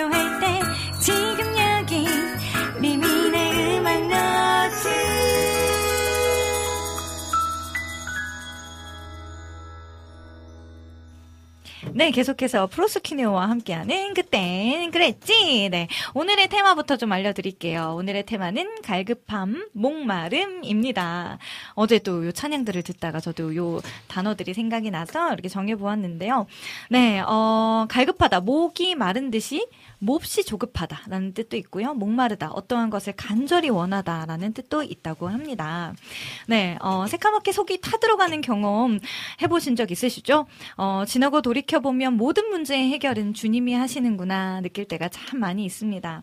필요할 때 지금 여기 리민의 음악 노트 네, 계속해서 프로스퀴네오와 함께하는 그땐 그랬지. 네, 오늘의 테마부터 좀 알려드릴게요. 오늘의 테마는 갈급함, 목마름입니다. 어제 또 요 찬양들을 듣다가 저도 요 단어들이 생각이 나서 이렇게 정해보았는데요. 네, 어, 갈급하다, 목이 마른 듯이 몹시 조급하다라는 뜻도 있고요. 목마르다, 어떠한 것을 간절히 원하다라는 뜻도 있다고 합니다. 네, 어, 새까맣게 속이 타들어가는 경험 해보신 적 있으시죠? 어, 지나고 돌이켜보면 모든 문제의 해결은 주님이 하시는구나 느낄 때가 참 많이 있습니다.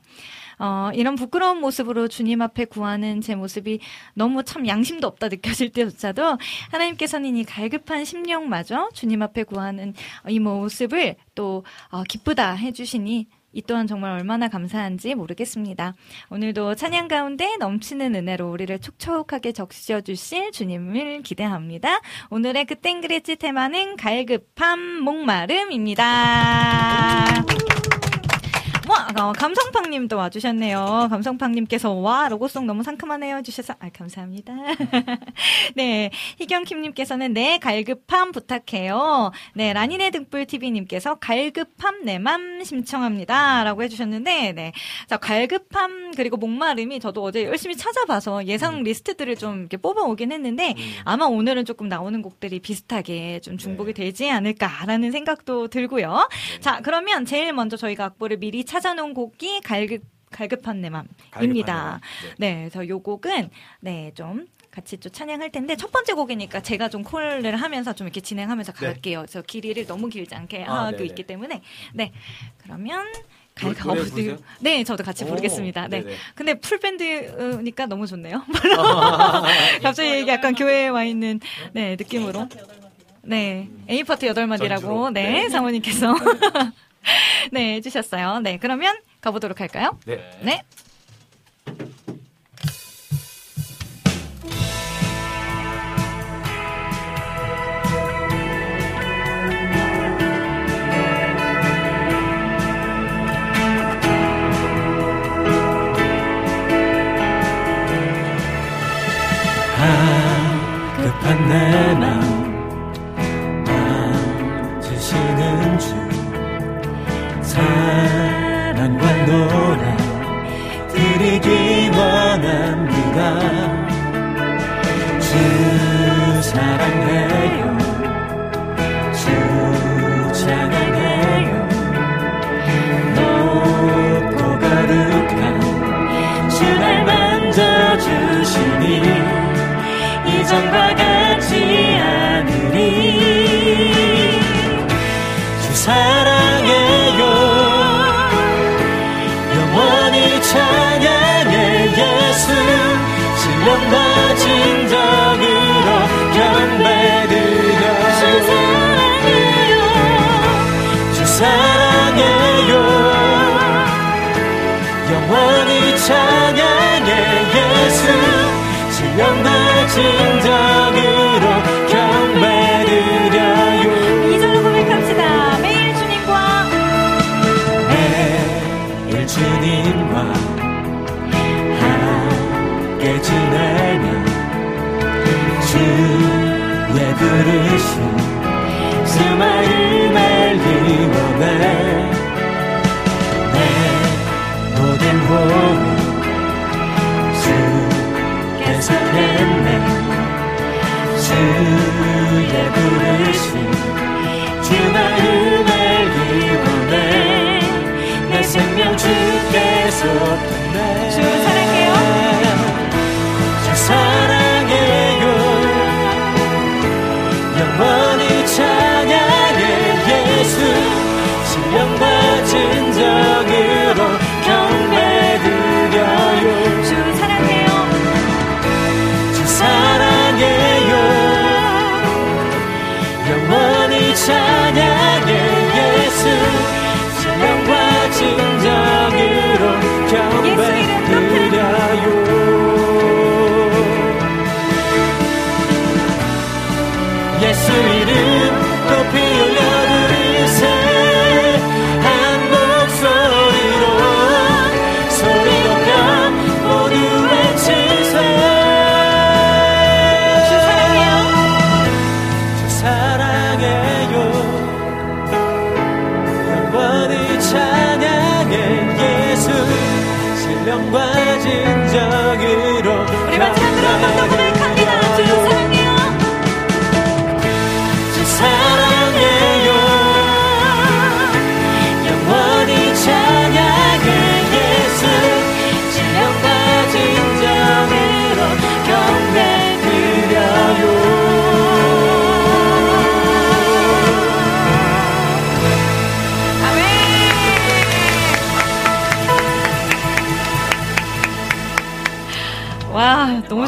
어, 이런 부끄러운 모습으로 주님 앞에 구하는 제 모습이 너무 참 양심도 없다 느껴질 때조차도 하나님께서는 이 갈급한 심령마저 주님 앞에 구하는 이 모습을 또 어, 기쁘다 해주시니 이 또한 정말 얼마나 감사한지 모르겠습니다. 오늘도 찬양 가운데 넘치는 은혜로 우리를 촉촉하게 적셔 주실 주님을 기대합니다. 오늘의 그땐 그랬지 테마는 갈급함 목마름입니다. 와, 어, 감성팡님도 와주셨네요. 감성팡님께서 와 로고송 너무 상큼하네요 해주셔서 아 감사합니다. 네, 희경킴님께서는 네 갈급함 부탁해요. 네, 라니네 등불 TV님께서 갈급함 내맘 신청합니다 라고 해주셨는데, 네, 자 갈급함 그리고 목마름이 저도 어제 열심히 찾아봐서 예상 리스트들을 좀 이렇게 뽑아오긴 했는데 아마 오늘은 조금 나오는 곡들이 비슷하게 좀 중복이 되지 않을까라는 생각도 들고요. 자, 그러면 제일 먼저 저희가 악보를 미리 찾 아놓은 곡이 갈급 갈급한 내 맘입니다. 네, 그래서 요 곡은 네, 좀 같이 좀 찬양할 텐데 첫 번째 곡이니까 제가 좀 콜을 하면서 좀 이렇게 진행하면서 네. 갈게요. 그래서 길이를 너무 길지 않게 아, 하고 네네. 있기 때문에 네. 그러면 노래- 갈 노래 가오드. 부르세요? 네, 저도 같이 오, 부르겠습니다. 네. 네네. 근데 풀밴드니까 너무 좋네요. 아, 갑자기 이게 약간 교회에 와 있는 네, 느낌으로. 네. A파트 여덟 마디라고 전주로. 네, 네. 사모님께서 네, 해주셨어요. 네, 그러면 가보도록 할까요? 네. 네. 급한 내 사랑과 노래 드리기 원합니다. 주 사랑 찬양해 예수. 신령과 진정으 그 마음을 이원해 내 모든 호흡 주께서 했네. 주의 부르심 주 마음을 이원해 내 생명 주께서 줬네 예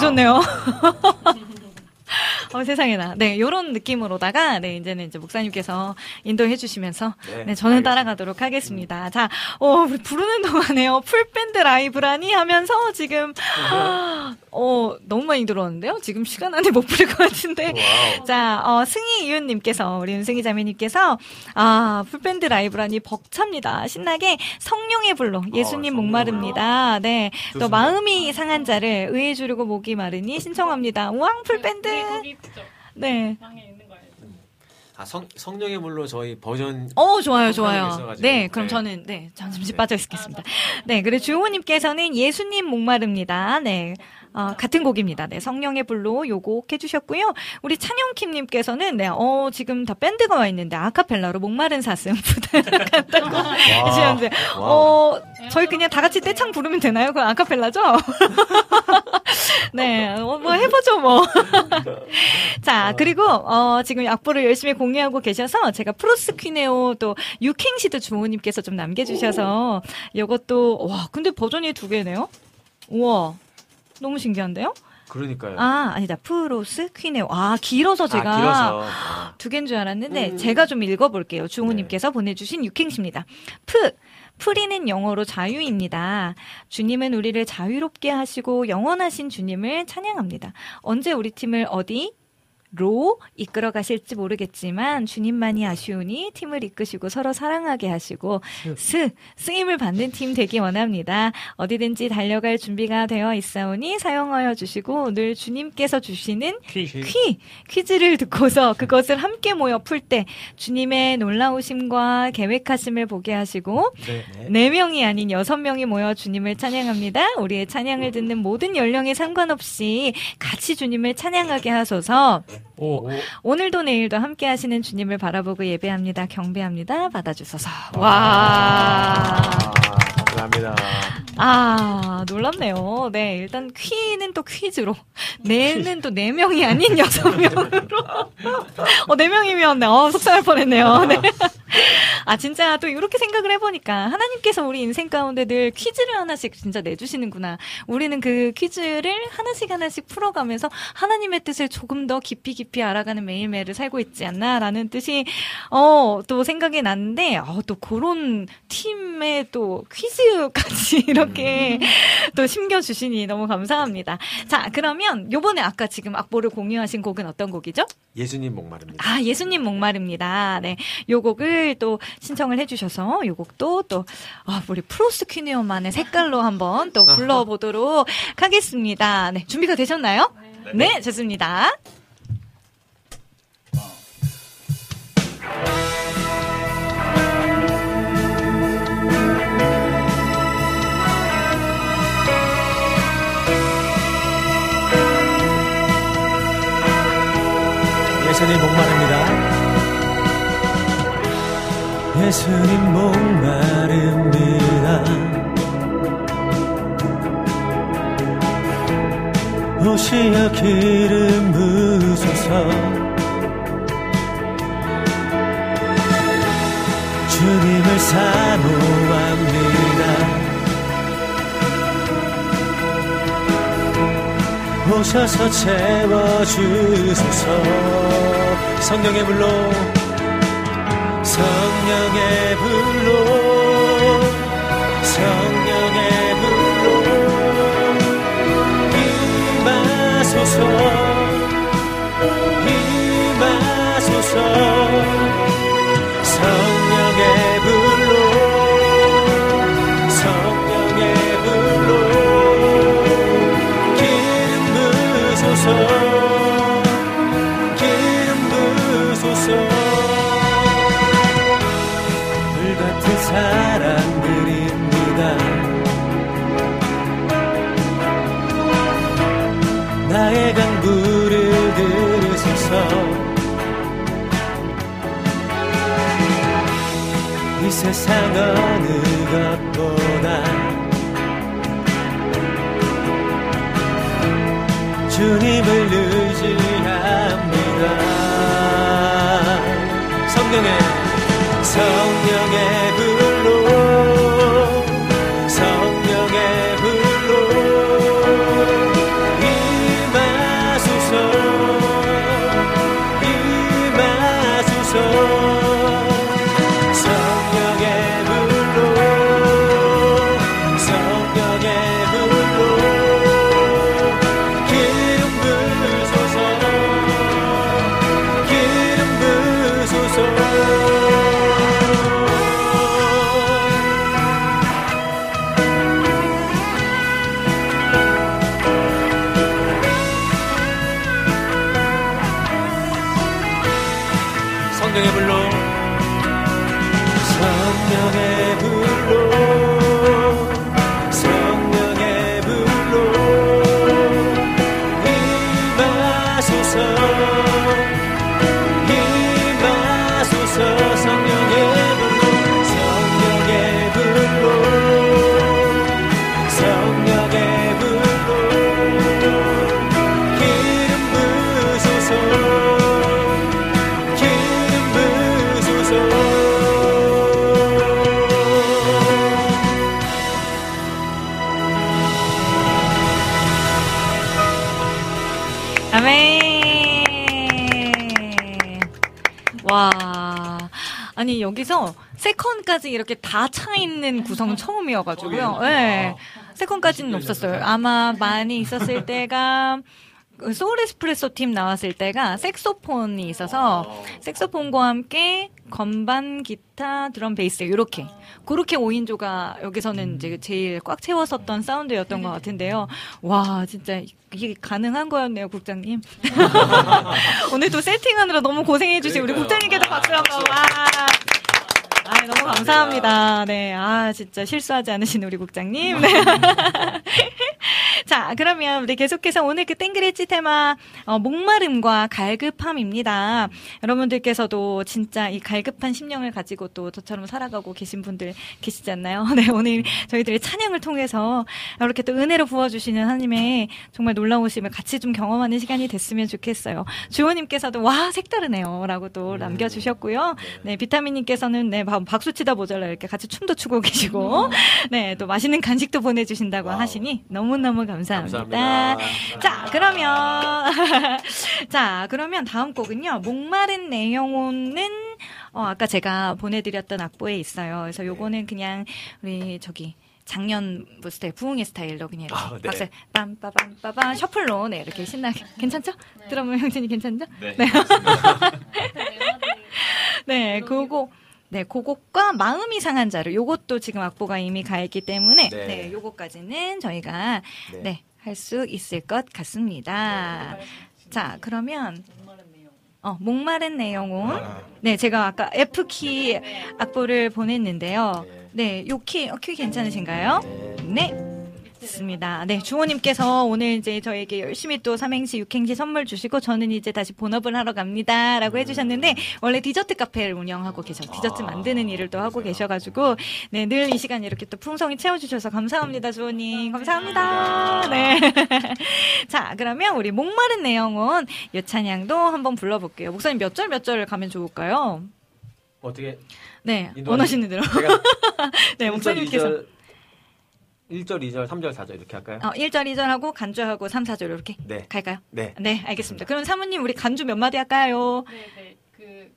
좋네요. 어, 세상에나. 네, 요런 느낌으로다가, 네, 이제는 이제 목사님께서 인도해 주시면서, 네, 네, 저는 따라가도록 하겠습니다. 자, 어, 부르는 동안에요. full밴드 라이브라니 하면서 지금, 어, 너무 많이 들어왔는데요? 지금 시간 안에 못 부를 것 같은데. 자, 어, 승희 이윤님께서, 우리 은승희 자매님께서, 아, full밴드 라이브라니 벅찹니다. 신나게 성령의 불로 예수님 목마릅니다. 네. 또 좋습니다. 마음이 상한 자를 의에 주리고 목이 마르니 신청합니다. 우왕 full밴드. 네. 아, 성, 성령의 물로 저희 버전. 어, 좋아요, 좋아요. 있어가지고. 네, 그럼 저는, 네, 잠시 빠져 있겠습니다. 네, 그리고 주호님께서는 예수님 목마릅니다. 네. 어, 같은 곡입니다. 네, 성령의 불로 요곡 해주셨고요. 우리 찬영킴님께서는, 네, 어, 지금 다 밴드가 와 있는데, 아카펠라로 목마른 사슴 부탁한다고 해주셨는데, 어, 저희 그냥 다 같이 떼창 부르면 되나요? 그건 아카펠라죠? 네, 어, 뭐 해보죠, 뭐. 자, 그리고, 어, 지금 악보를 열심히 공유하고 계셔서 제가 프로스퀴네오 또 육행시도 주호님께서 좀 남겨주셔서 이것도, 와, 근데 버전이 두 개네요? 우와, 너무 신기한데요? 그러니까요. 아, 아니다. 프로스퀴네오. 아, 길어서 제가 아, 길어서. 두 개인 줄 알았는데 음. 제가 좀 읽어 볼게요. 주호 님께서 보내 주신 육행시입니다. 프. free는 영어로 자유입니다. 주님은 우리를 자유롭게 하시고 영원하신 주님을 찬양합니다. 언제 우리 팀을 어디? 로 이끌어 가실지 모르겠지만 주님만이 아시오니 팀을 이끄시고 서로 사랑하게 하시고 스 쓰임을 받는 팀 되기 원합니다. 어디든지 달려갈 준비가 되어 있사오니 사용하여 주시고 늘 주님께서 주시는 퀴, 퀴즈를 듣고서 그것을 함께 모여 풀 때 주님의 놀라우심과 계획하심을 보게 하시고 네 명이 아닌 여섯 명이 모여 주님을 찬양합니다. 우리의 찬양을 듣는 모든 연령에 상관없이 같이 주님을 찬양하게 하소서. 오늘도 내일도 함께 하시는 주님을 바라보고 예배합니다. 경배합니다. 받아주소서. 와. 감사합니다. 아, 놀랍네요. 네, 일단 퀴는 또 퀴즈로, 네는 또 네 명이 아닌 여섯 명으로. 어, 네 명이면, 어, 속상할 뻔했네요. 네. 아, 진짜 또 이렇게 생각을 해보니까 하나님께서 우리 인생 가운데 늘 퀴즈를 하나씩 진짜 내주시는구나. 우리는 그 퀴즈를 하나씩 하나씩 풀어가면서 하나님의 뜻을 조금 더 깊이 깊이 알아가는 매일매일을 살고 있지 않나라는 뜻이, 어, 또 생각이 났는데, 어, 또 그런 팀의 또 퀴즈까지 이렇게 또 심겨주시니 너무 감사합니다. 자, 그러면 요번에 아까 지금 악보를 공유하신 곡은 어떤 곡이죠? 예수님 목마릅니다. 아, 예수님 목마릅니다. 네. 요 곡을 또 신청을 해주셔서 요 곡도 또, 아, 우리 프로스 퀴니어만의 색깔로 한번 또 불러보도록 하겠습니다. 네. 준비가 되셨나요? 네, 좋습니다. 예수님 목마릅니다. 예수님 목마릅니다. 오시어 기름 부으소서 주님을 사모 오셔서 채워주소서. 성령의 불로 성령의 불로 성령의 불로. 임하소서 나의 강구를 들으소서 이 세상 어느 것보다 주님을 의지합니다. 성령의 세컨까지 이렇게 다 차 있는 구성은 처음이어가지고요. 네. 세컨까지는 없었어요. 아마 많이 있었을 때가 그 소울 에스프레소 팀 나왔을 때가 색소폰이 있어서 색소폰과 함께 건반, 기타, 드럼, 베이스 이렇게 그렇게 5인조가 여기서는 이제 제일 꽉 채웠었던 사운드였던 것 같은데요. 와 진짜 이게 가능한 거였네요, 국장님. 오늘도 세팅하느라 너무 고생해 주신 우리 국장님께도 박수 한번. 와. 아, 너무 감사합니다. 네. 아, 진짜 실수하지 않으신 우리 국장님. 네. 자, 그러면 우리 계속해서 오늘 그 땡그레치 테마, 어, 목마름과 갈급함입니다. 여러분들께서도 진짜 이 갈급한 심령을 가지고 또 저처럼 살아가고 계신 분들 계시지 않나요? 네, 오늘 저희들의 찬양을 통해서 이렇게 또 은혜로 부어주시는 하나님의 정말 놀라우심을 같이 좀 경험하는 시간이 됐으면 좋겠어요. 주호님께서도 와, 색다르네요. 라고 또 남겨주셨고요. 네, 비타민님께서는 네, 바- 박수 치다 모자라 이렇게 같이 춤도 추고 계시고, 네, 또 맛있는 간식도 보내주신다고 하시니 너무너무 감사합니다. 감사합니다. 자, 그러면, 자, 그러면 다음 곡은요, 목마른 내 영혼은, 어, 아까 제가 보내드렸던 악보에 있어요. 그래서 요거는 그냥, 우리, 저기, 작년 뭐 스타일, 부흥의 스타일로 그냥 아, 네. 박수, 빰빠빰빠빰, 셔플로, 네, 이렇게 신나게. 괜찮죠? 드러머 형진이 괜찮죠? 네. 네, 그거, 네, 그곡과 마음이 상한 자를, 요것도 지금 악보가 이미 가 있기 때문에, 네. 네, 요거까지는 저희가, 네. 네, 할 수 있을 것 같습니다. 자, 그러면, 어, 목마른 내 영혼. 네, 제가 아까 F키 악보를 보냈는데요. 네, 요 키, 어, 키 괜찮으신가요? 네. 좋습니다. 네, 주호님께서 오늘 이제 저에게 열심히 또 삼행시, 육행시 선물 주시고 저는 이제 다시 본업을 하러 갑니다. 라고 해주셨는데 원래 디저트 카페를 운영하고 계셔. 디저트 만드는 일을 또 하고 계셔가지고 네, 늘 이 시간 이렇게 또 풍성히 채워주셔서 감사합니다, 주호님. 감사합니다. 네. 자, 그러면 우리 목마른 내 영혼 요 찬양도 한번 불러볼게요. 목사님 몇 절 몇 절 가면 좋을까요? 어떻게 네, 원하시는 대로. 네, 1절, 목사님께서. 2절, 1절, 2절, 3절, 4절 이렇게 할까요? 어, 1절, 2절 하고 간주하고 3, 4절 이렇게 네. 갈까요? 네. 네, 알겠습니다. 그럼 사모님 우리 간주 몇 마디 할까요? 네, 네. 그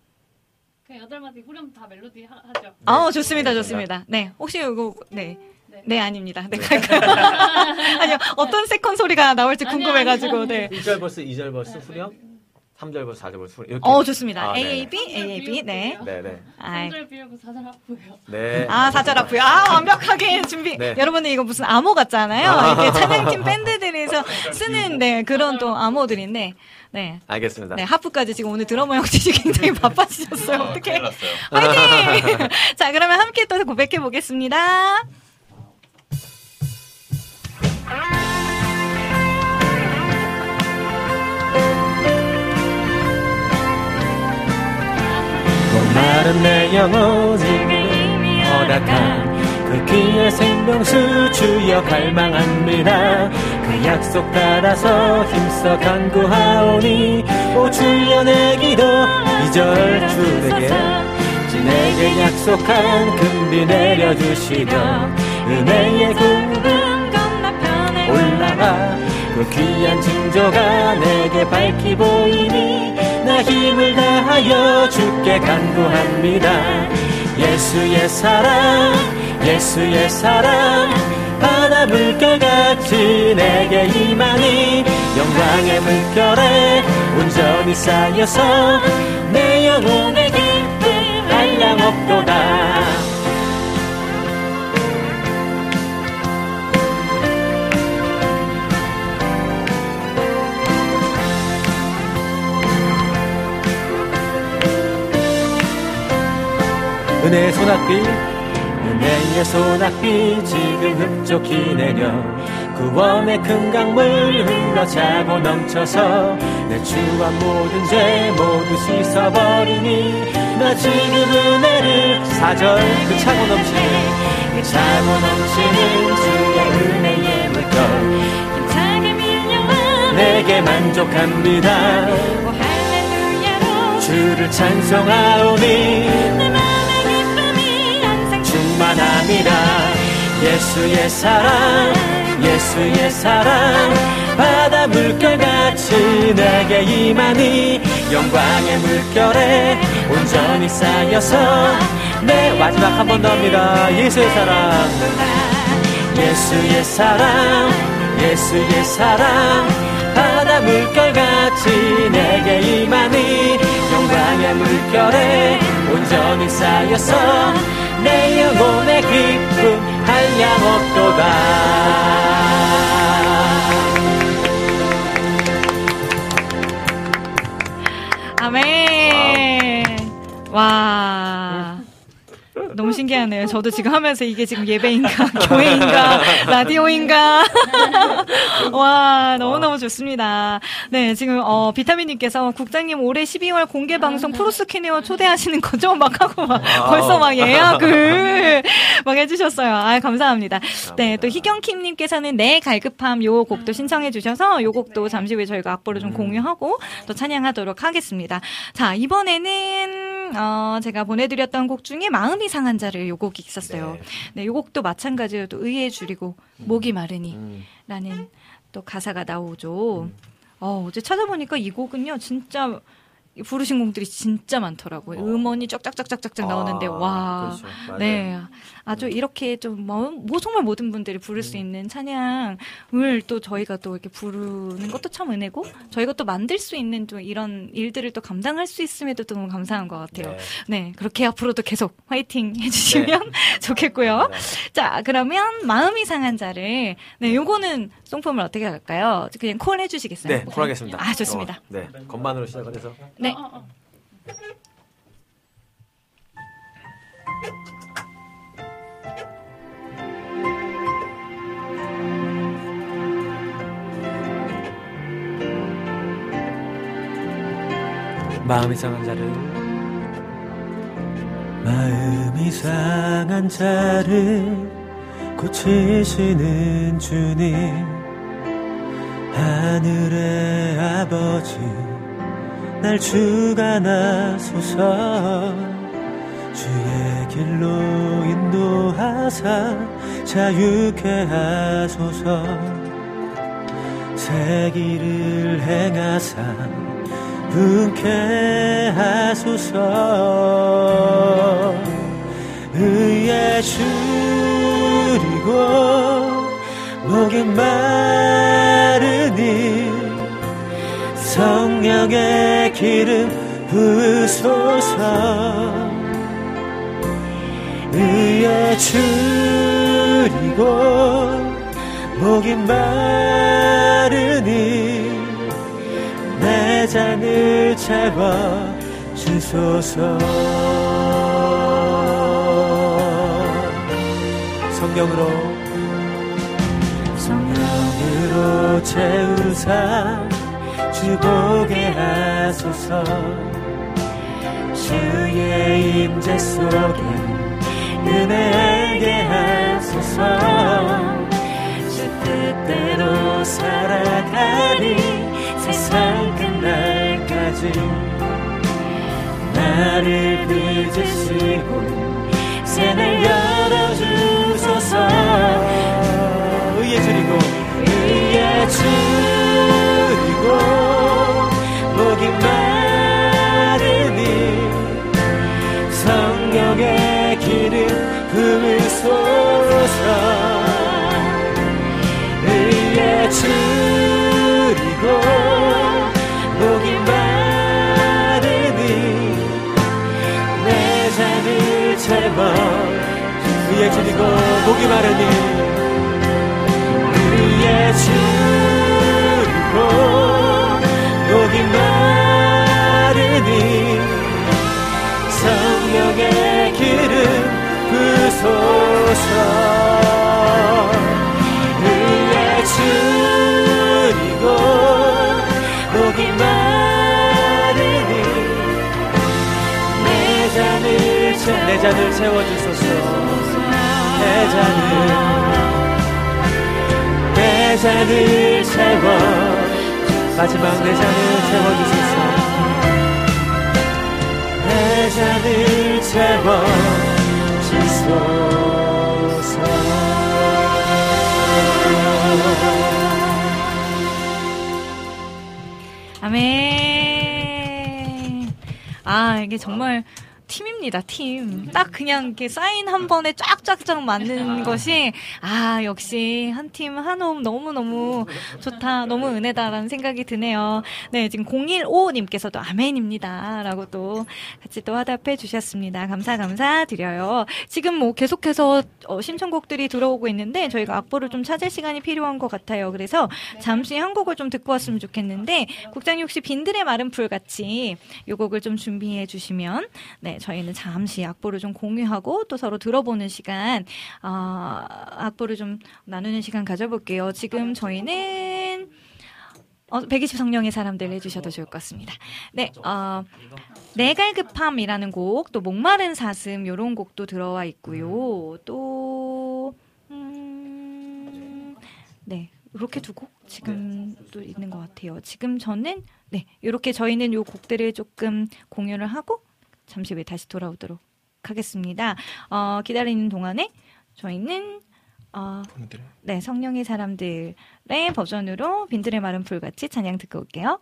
그냥 여덟 마디 후렴 다 멜로디 하, 하죠. 아, 좋습니다, 좋습니다. 네, 혹시 이거 네. 네, 아닙니다. 네, 갈까요? 아니요, 어떤 second 소리가 나올지 궁금해가지고, 네. 1절 verse, 2절 verse 후렴, 3절 verse, 4절 verse 후렴 이렇게. 어, 좋습니다. 아, A. A, B, A, A, B, 네. 네, 네. 아이. 3절 비우고 4절 아프고요. 네. 아, 사절 아프요. 아, 완벽하게 준비. 네. 여러분들 이거 무슨 암호 같잖아요. 이게 찬양팀 밴드들에서 쓰는 네, 그런 또 암호들인데, 네. 알겠습니다. 네, 하프까지 지금 오늘 드러머 형님이 굉장히 바빠지셨어요. 어떻게? 화이팅! 자, 그러면 함께 또 고백해 보겠습니다. 목마른 내 영혼이 허락한 그 귀한 생명수 주여 갈망합니다. 그 약속 따라서 힘써 간구하오니 오 주여 내 기도 이절 주에게. 내게 약속한 금비 내려주시며 은혜의 구름 올라가 그 귀한 징조가 내게 밝히 보이니 나 힘을 다하여 주께 간구합니다. 예수의 사랑 예수의 사랑 바다 물결같이 내게 임하니 영광의 물결에 온전히 쌓여서 내 영혼의 기쁨 한량없도다 은혜의 소낙비 은혜의 소낙비 지금 흡족히 내려. 구원의 큰 강물 흘러 차고 넘쳐서 내 주한 모든 죄 모두 씻어버리니 나 지금 은혜를 사절 그 차고 넘치는 그 차고 넘치는 주의 은혜의 물결. 힘차게 밀려와 내게 만족합니다. 주를 찬송하오니 만합니다 예수의 사랑 예수의 사랑. 바다 물결같이 내게 임하니 영광의 물결에 온전히 쌓여서 내 마지막 한 번더 합니다. 예수의 사랑. 예수의 사랑 예수의 사랑. 바다 물결같이 내게 임하니 영광의 물결에 온전히 쌓여서 내 영혼의 기쁨 한량없도다 아멘. 와. 너무 신기하네요. 저도 지금 하면서 이게 지금 예배인가, 교회인가, 라디오인가. 와, 너무너무 좋습니다. 네, 지금, 어, 비타민님께서 국장님 올해 12월 공개 방송 프로스키네어 초대하시는 거죠? 막 하고 막 벌써 막 예약을 막 해주셨어요. 아, 감사합니다. 네, 또 희경킴님께서는 내 갈급함 요 곡도 신청해 주셔서 요 곡도 잠시 후에 저희가 악보를 좀 공유하고 또 찬양하도록 하겠습니다. 자, 이번에는, 어, 제가 보내드렸던 곡 중에 마음이 상한 자를 요 곡이 있었어요. 네, 요 곡도 마찬가지로 또 의에 줄이고 목이 마르니 라는 또 가사가 나오죠. 어, 어제 찾아보니까 이 곡은요, 진짜 부르신 곡들이 진짜 많더라고요. 음원이 쫙쫙쫙쫙쫙 나오는데, 와. 그렇죠. 네. 아주 이렇게 좀, 뭐, 뭐 정말 모든 분들이 부를 수 있는 찬양을 또 저희가 또 이렇게 부르는 것도 참 은혜고, 저희가 또 만들 수 있는 좀 이런 일들을 또 감당할 수 있음에도 또 너무 감사한 것 같아요. 네. 그렇게 앞으로도 계속 화이팅 해주시면 좋겠고요. 자, 그러면 마음이 상한 자를, 네, 요거는 송품을 어떻게 할까요? 그냥 콜 해주시겠어요? 네, 콜 하겠습니다. 아, 좋습니다. 어, 네, 건반으로 시작을 해서. 네. 마음이 상한 자를. 마음이 상한 자를 고치시는 주님. 하늘의 아버지 날 주관하소서. 주의 길로 인도하사 자유케 하소서. 새 길을 행하사 분케 하소서. 의에 줄이고 목이 마르니 성령의 기름 부으소서. 의에 줄이고 목이 마르니 내 잔을 채워 주소서. 성령으로. 성령으로 채우사 주보게 하소서. 주의 임재 속에 은혜 알게 하소서. 주 뜻대로 살아가리 세상 끝날까지 나를 빚으시고 새날 열어주소서. 의에 줄이고 의에 줄이고 목이 마르니 성령의 기름 부으소서. 의에 줄이고 채워 의에 줄이고 목이 마르니 의에 줄이고 목이 마르니 성령의 기름 부소서 내 잔을 채워주소서. 내 잔을. 내 잔을 채워. 마지막 내 잔을 채워주소서. 내 잔을 채워 주소서. 아멘. 아, 이게 정말 팀입니다, 팀. 딱 그냥 이렇게 사인 한 번에 쫙쫙쫙 맞는 것이, 아, 역시 한 팀, 한 호흡 너무너무 좋다, 너무 은혜다라는 생각이 드네요. 네, 지금 015님께서도 아멘입니다. 라고 또 같이 또 화답해 주셨습니다. 감사, 감사 드려요. 지금 뭐 계속해서 어, 신청곡들이 들어오고 있는데, 저희가 악보를 좀 찾을 시간이 필요한 것 같아요. 그래서 잠시 한 곡을 좀 듣고 왔으면 좋겠는데, 국장님 혹시 빈들의 마른 풀 같이 요 곡을 좀 준비해 주시면, 네, 저희는 잠시 악보를 좀 공유하고 또 서로 들어보는 시간, 어, 악보를 좀 나누는 시간 가져볼게요. 지금 저희는 어, 120 성령의 사람들 해주셔도 좋을 것 같습니다. 네, 어, 내갈급함이라는 곡, 또 목마른 사슴 요런 곡도 들어와 있고요. 또 음, 네. 이렇게 두 곡 지금 또 있는 것 같아요. 지금 저는 네 이렇게 저희는 요 곡들을 조금 공유를 하고 잠시 후에 다시 돌아오도록 하겠습니다. 어, 기다리는 동안에 저희는 어, 네 성령의 사람들의 버전으로 빈들의 마른 풀같이 찬양 듣고 올게요.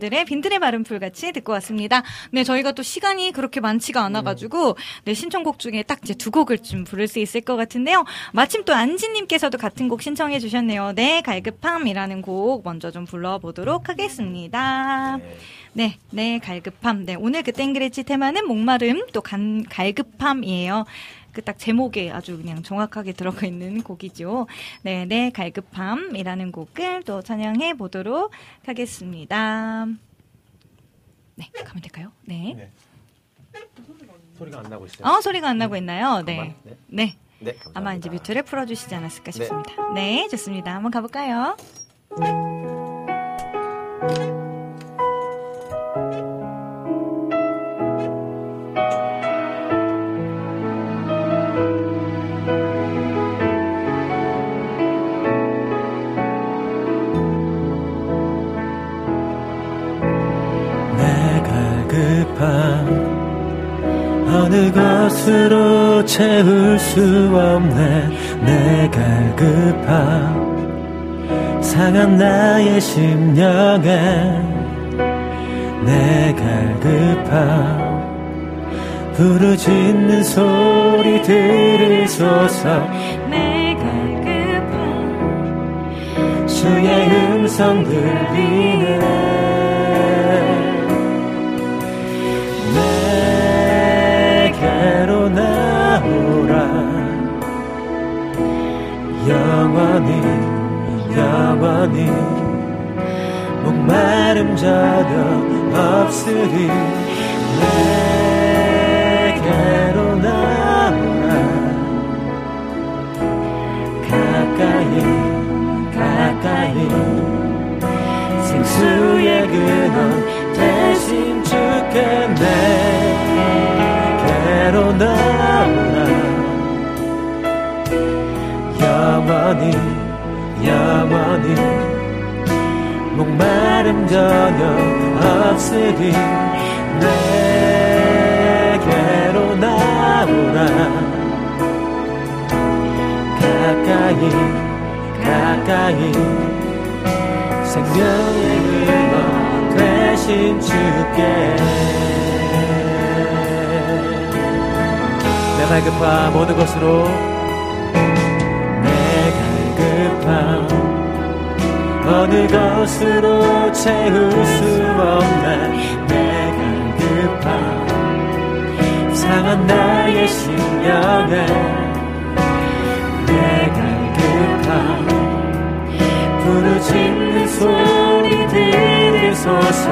사람들의 빈들의 마른 풀같이 듣고 왔습니다. 네, 저희가 또 시간이 그렇게 많지가 않아가지고, 네, 신청곡 중에 딱 이제 두 곡을 좀 부를 수 있을 것 같은데요. 마침 또 안지님께서도 같은 곡 신청해 주셨네요. 네, 갈급함이라는 곡 먼저 좀 불러보도록 하겠습니다. 네, 네, 갈급함. 네, 오늘 그 땡그레치 테마는 목마름, 또 간, 갈급함이에요. 그 딱 제목에 아주 그냥 정확하게 들어가 있는 곡이죠. 네, 네, 갈급함이라는 곡을 또 찬양해 보도록 하겠습니다. 네, 가면 될까요? 네. 소리가 안 나고 있어요. 어, 소리가 안 나고 있나요? 네. 잠깐만. 네. 네. 네, 감사합니다. 아마 이제 뮤트를 풀어주시지 않았을까 싶습니다. 네, 좋습니다. 한번 가볼까요? 급한 어느 것으로 채울 수 없네. 내가 급한 상한 나의 심령에 내가 급한 부르짖는 소리 들으소서. 내가 급한 주의 음성 들리네 영원히 목마름 전혀 없으리 내게로 나오라 가까이 가까이 생수의 근원 대신 주께 내게로 나오라 영원히 영원히 목마름 전혀 없으리 내게로 나오라. 가까이 가까이 생명의 근원 되신 주께. 내 갈급한 모든 것으로 어느 것으로 채울 수 없네 내 갈급한 상한 나의 심령에 내 갈급한 부르짖는 소리 들으소서.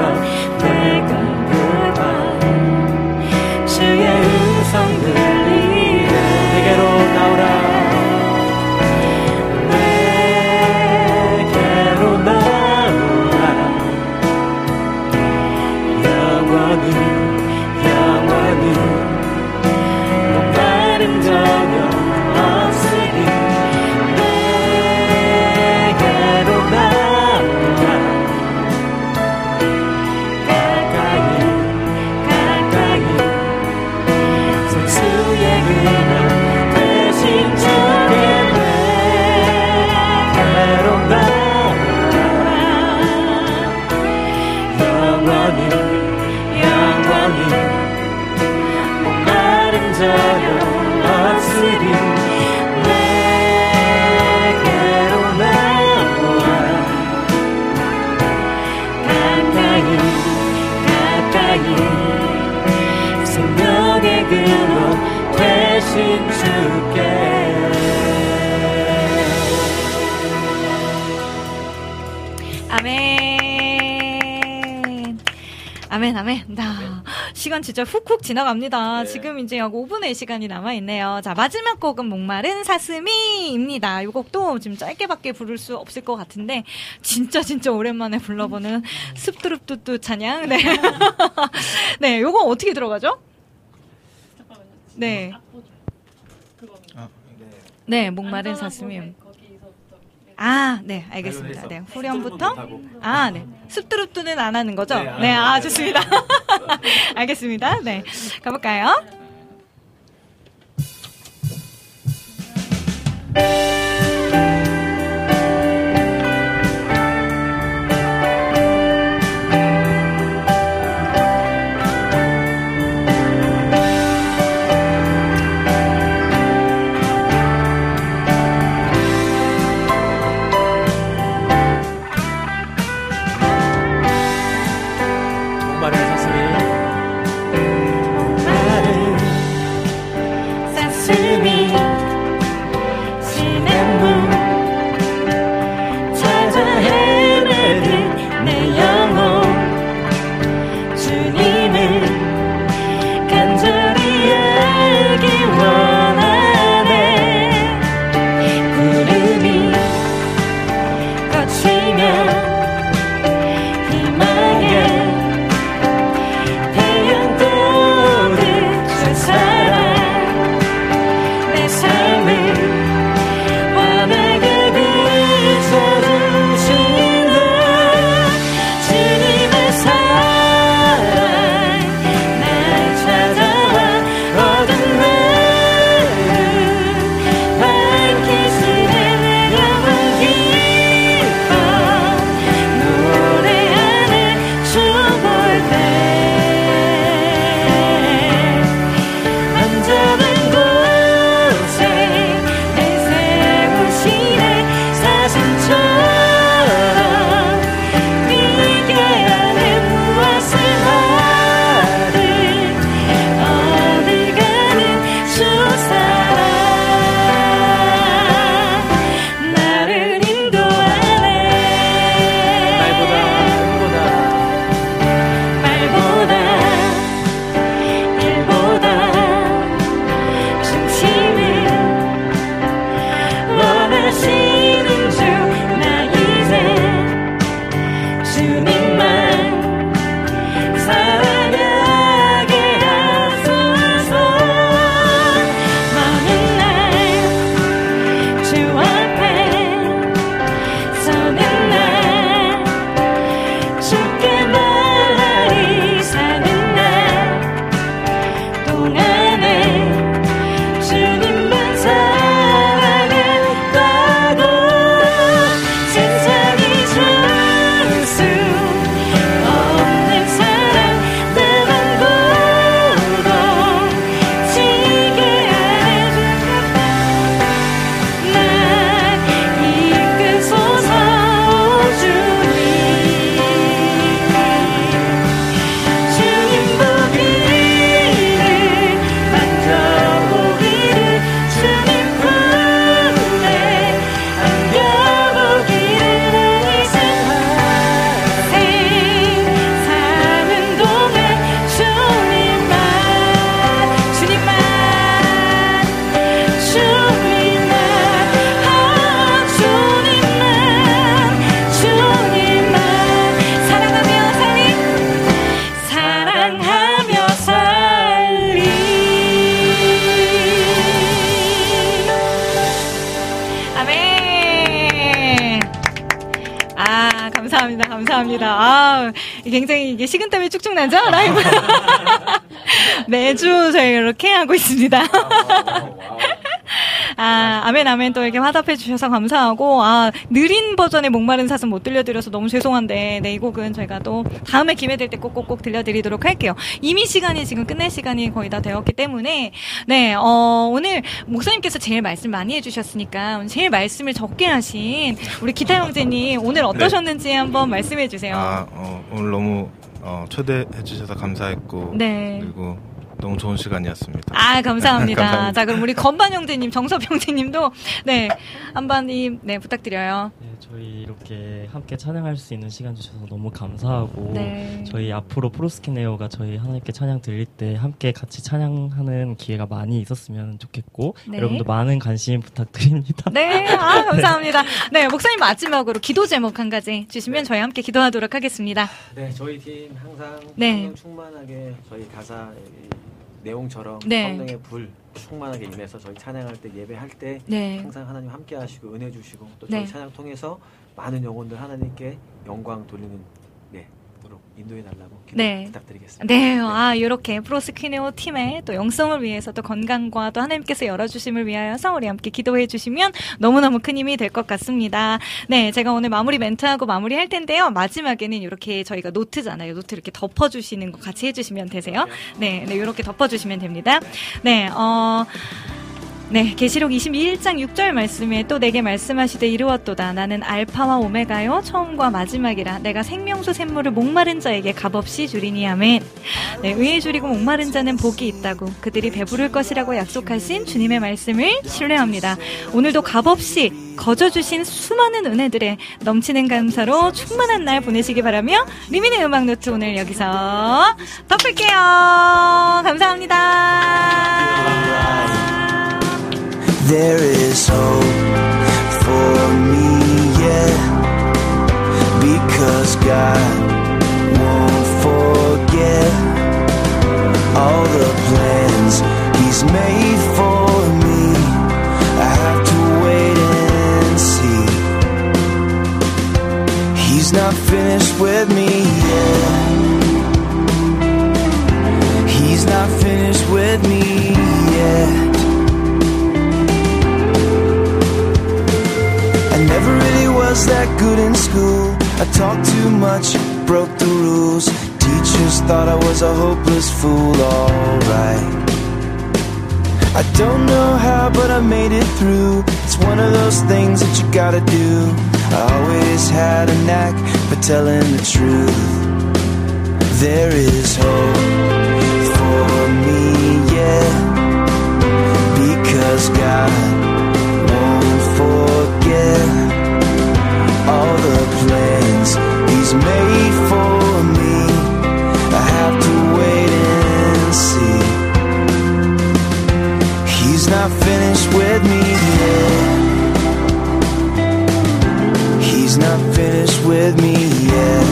내갈 아멘, 아멘. 나 시간 진짜 훅훅 지나갑니다. 지금 이제 약 5분의 시간이 남아 있네요. 자, 마지막 곡은 목마른 사슴이입니다. 이 곡도 지금 짧게밖에 부를 수 없을 것 같은데, 진짜 진짜 오랜만에 불러보는 습두릅뚜뚜 찬양. 네. 네, 요거 어떻게 들어가죠? 네. 네, 목마른 사슴이. 아, 네, 알겠습니다. 네, 후렴부터. 아, 네. 습두릅뚜는 안 하는 거죠? 네, 안 네, 아. 좋습니다. 알겠습니다. 네. 가볼까요? 이게 식은 땀이 쭉쭉 나죠? 라이브. 매주 저희 이렇게 하고 있습니다. 아, 아멘, 아멘 또 이렇게 화답해 주셔서 감사하고, 아, 느린 버전의 목마른 사슴 못 들려드려서 너무 죄송한데, 네, 이 곡은 저희가 또 다음에 기회 될 때 꼭꼭꼭 들려드리도록 할게요. 이미 시간이 지금 끝낼 시간이 거의 다 되었기 때문에, 네, 어, 오늘 목사님께서 제일 말씀 많이 해주셨으니까, 제일 말씀을 적게 하신 우리 기타 형제님, 오늘 어떠셨는지 한번 말씀해 주세요. 아, 어, 오늘 너무 어, 초대해 주셔서 감사했고 네. 그리고 너무 좋은 시간이었습니다. 아, 감사합니다. 감사합니다. 자, 그럼 우리 건반 형제님, 정섭 형제님도, 네, 한번 이, 네, 부탁드려요. 네, 저희 이렇게 함께 찬양할 수 있는 시간 주셔서 너무 감사하고 네. 저희 앞으로 프로스키네오가 저희 하나님께 찬양 드릴 때 함께 같이 찬양하는 기회가 많이 있었으면 좋겠고 네. 여러분도 많은 관심 부탁드립니다. 네, 아, 감사합니다. 네, 목사님 마지막으로 기도 제목 한 가지 주시면 저희 함께 기도하도록 하겠습니다. 네, 저희 팀 항상 네. 충만하게 저희 가사 이 내용처럼 네. 성령의 불 충만하게 임해서 저희 찬양할 때 예배할 때 네. 항상 하나님 함께 하시고 은혜 주시고 또 저희 네. 찬양 통해서 많은 영혼들 하나님께 영광 돌리는 네, 도록 인도해 달라고 네. 부탁드리겠습니다. 네, 아, 이렇게 프로스키네오 팀의 또 영성을 위해서 또 건강과 또 하나님께서 열어주심을 위하여서 우리 함께 기도해 주시면 너무너무 큰 힘이 될 것 같습니다. 네, 제가 오늘 마무리 멘트하고 마무리 할 텐데요. 마지막에는 이렇게 저희가 노트잖아요. 노트 이렇게 덮어주시는 거 같이 해주시면 되세요. 네, 네, 이렇게 덮어주시면 됩니다. 네, 어, 네, 계시록 21장 6절 말씀에 또 내게 말씀하시되 이루었도다. 나는 알파와 오메가요 처음과 마지막이라. 내가 생명수 샘물을 목마른 자에게 값없이 주리니 아멘. 네, 의에 주리고 목마른 자는 복이 있다고. 그들이 배부를 것이라고 약속하신 주님의 말씀을 신뢰합니다. 오늘도 값없이 거저 주신 수많은 은혜들에 넘치는 감사로 충만한 날 보내시기 바라며 리민의 음악 노트 오늘 여기서 덮을게요. 감사합니다. There is hope for me, yeah. Because God won't forget all the plans He's made for me. I have to wait and see. He's not finished with me yet. He's not finished with me yet. Was that good in school. I talked too much, broke the rules. Teachers thought I was a hopeless fool, alright. I don't know how, but I made it through. It's one of those things that you gotta do. I always had a knack for telling the truth. There is hope for me, yeah. Because God not finished with me yet. He's not finished with me yet.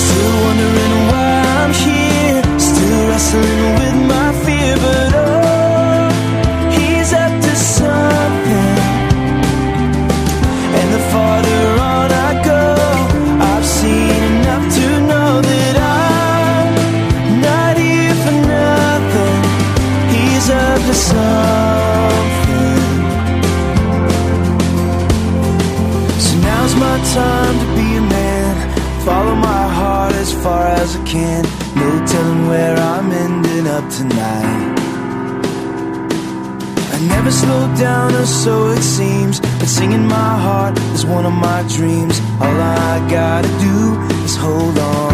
Still wondering why I'm here. Still wrestling down, or so it seems. But singing my heart is one of my dreams. All I gotta do is hold on.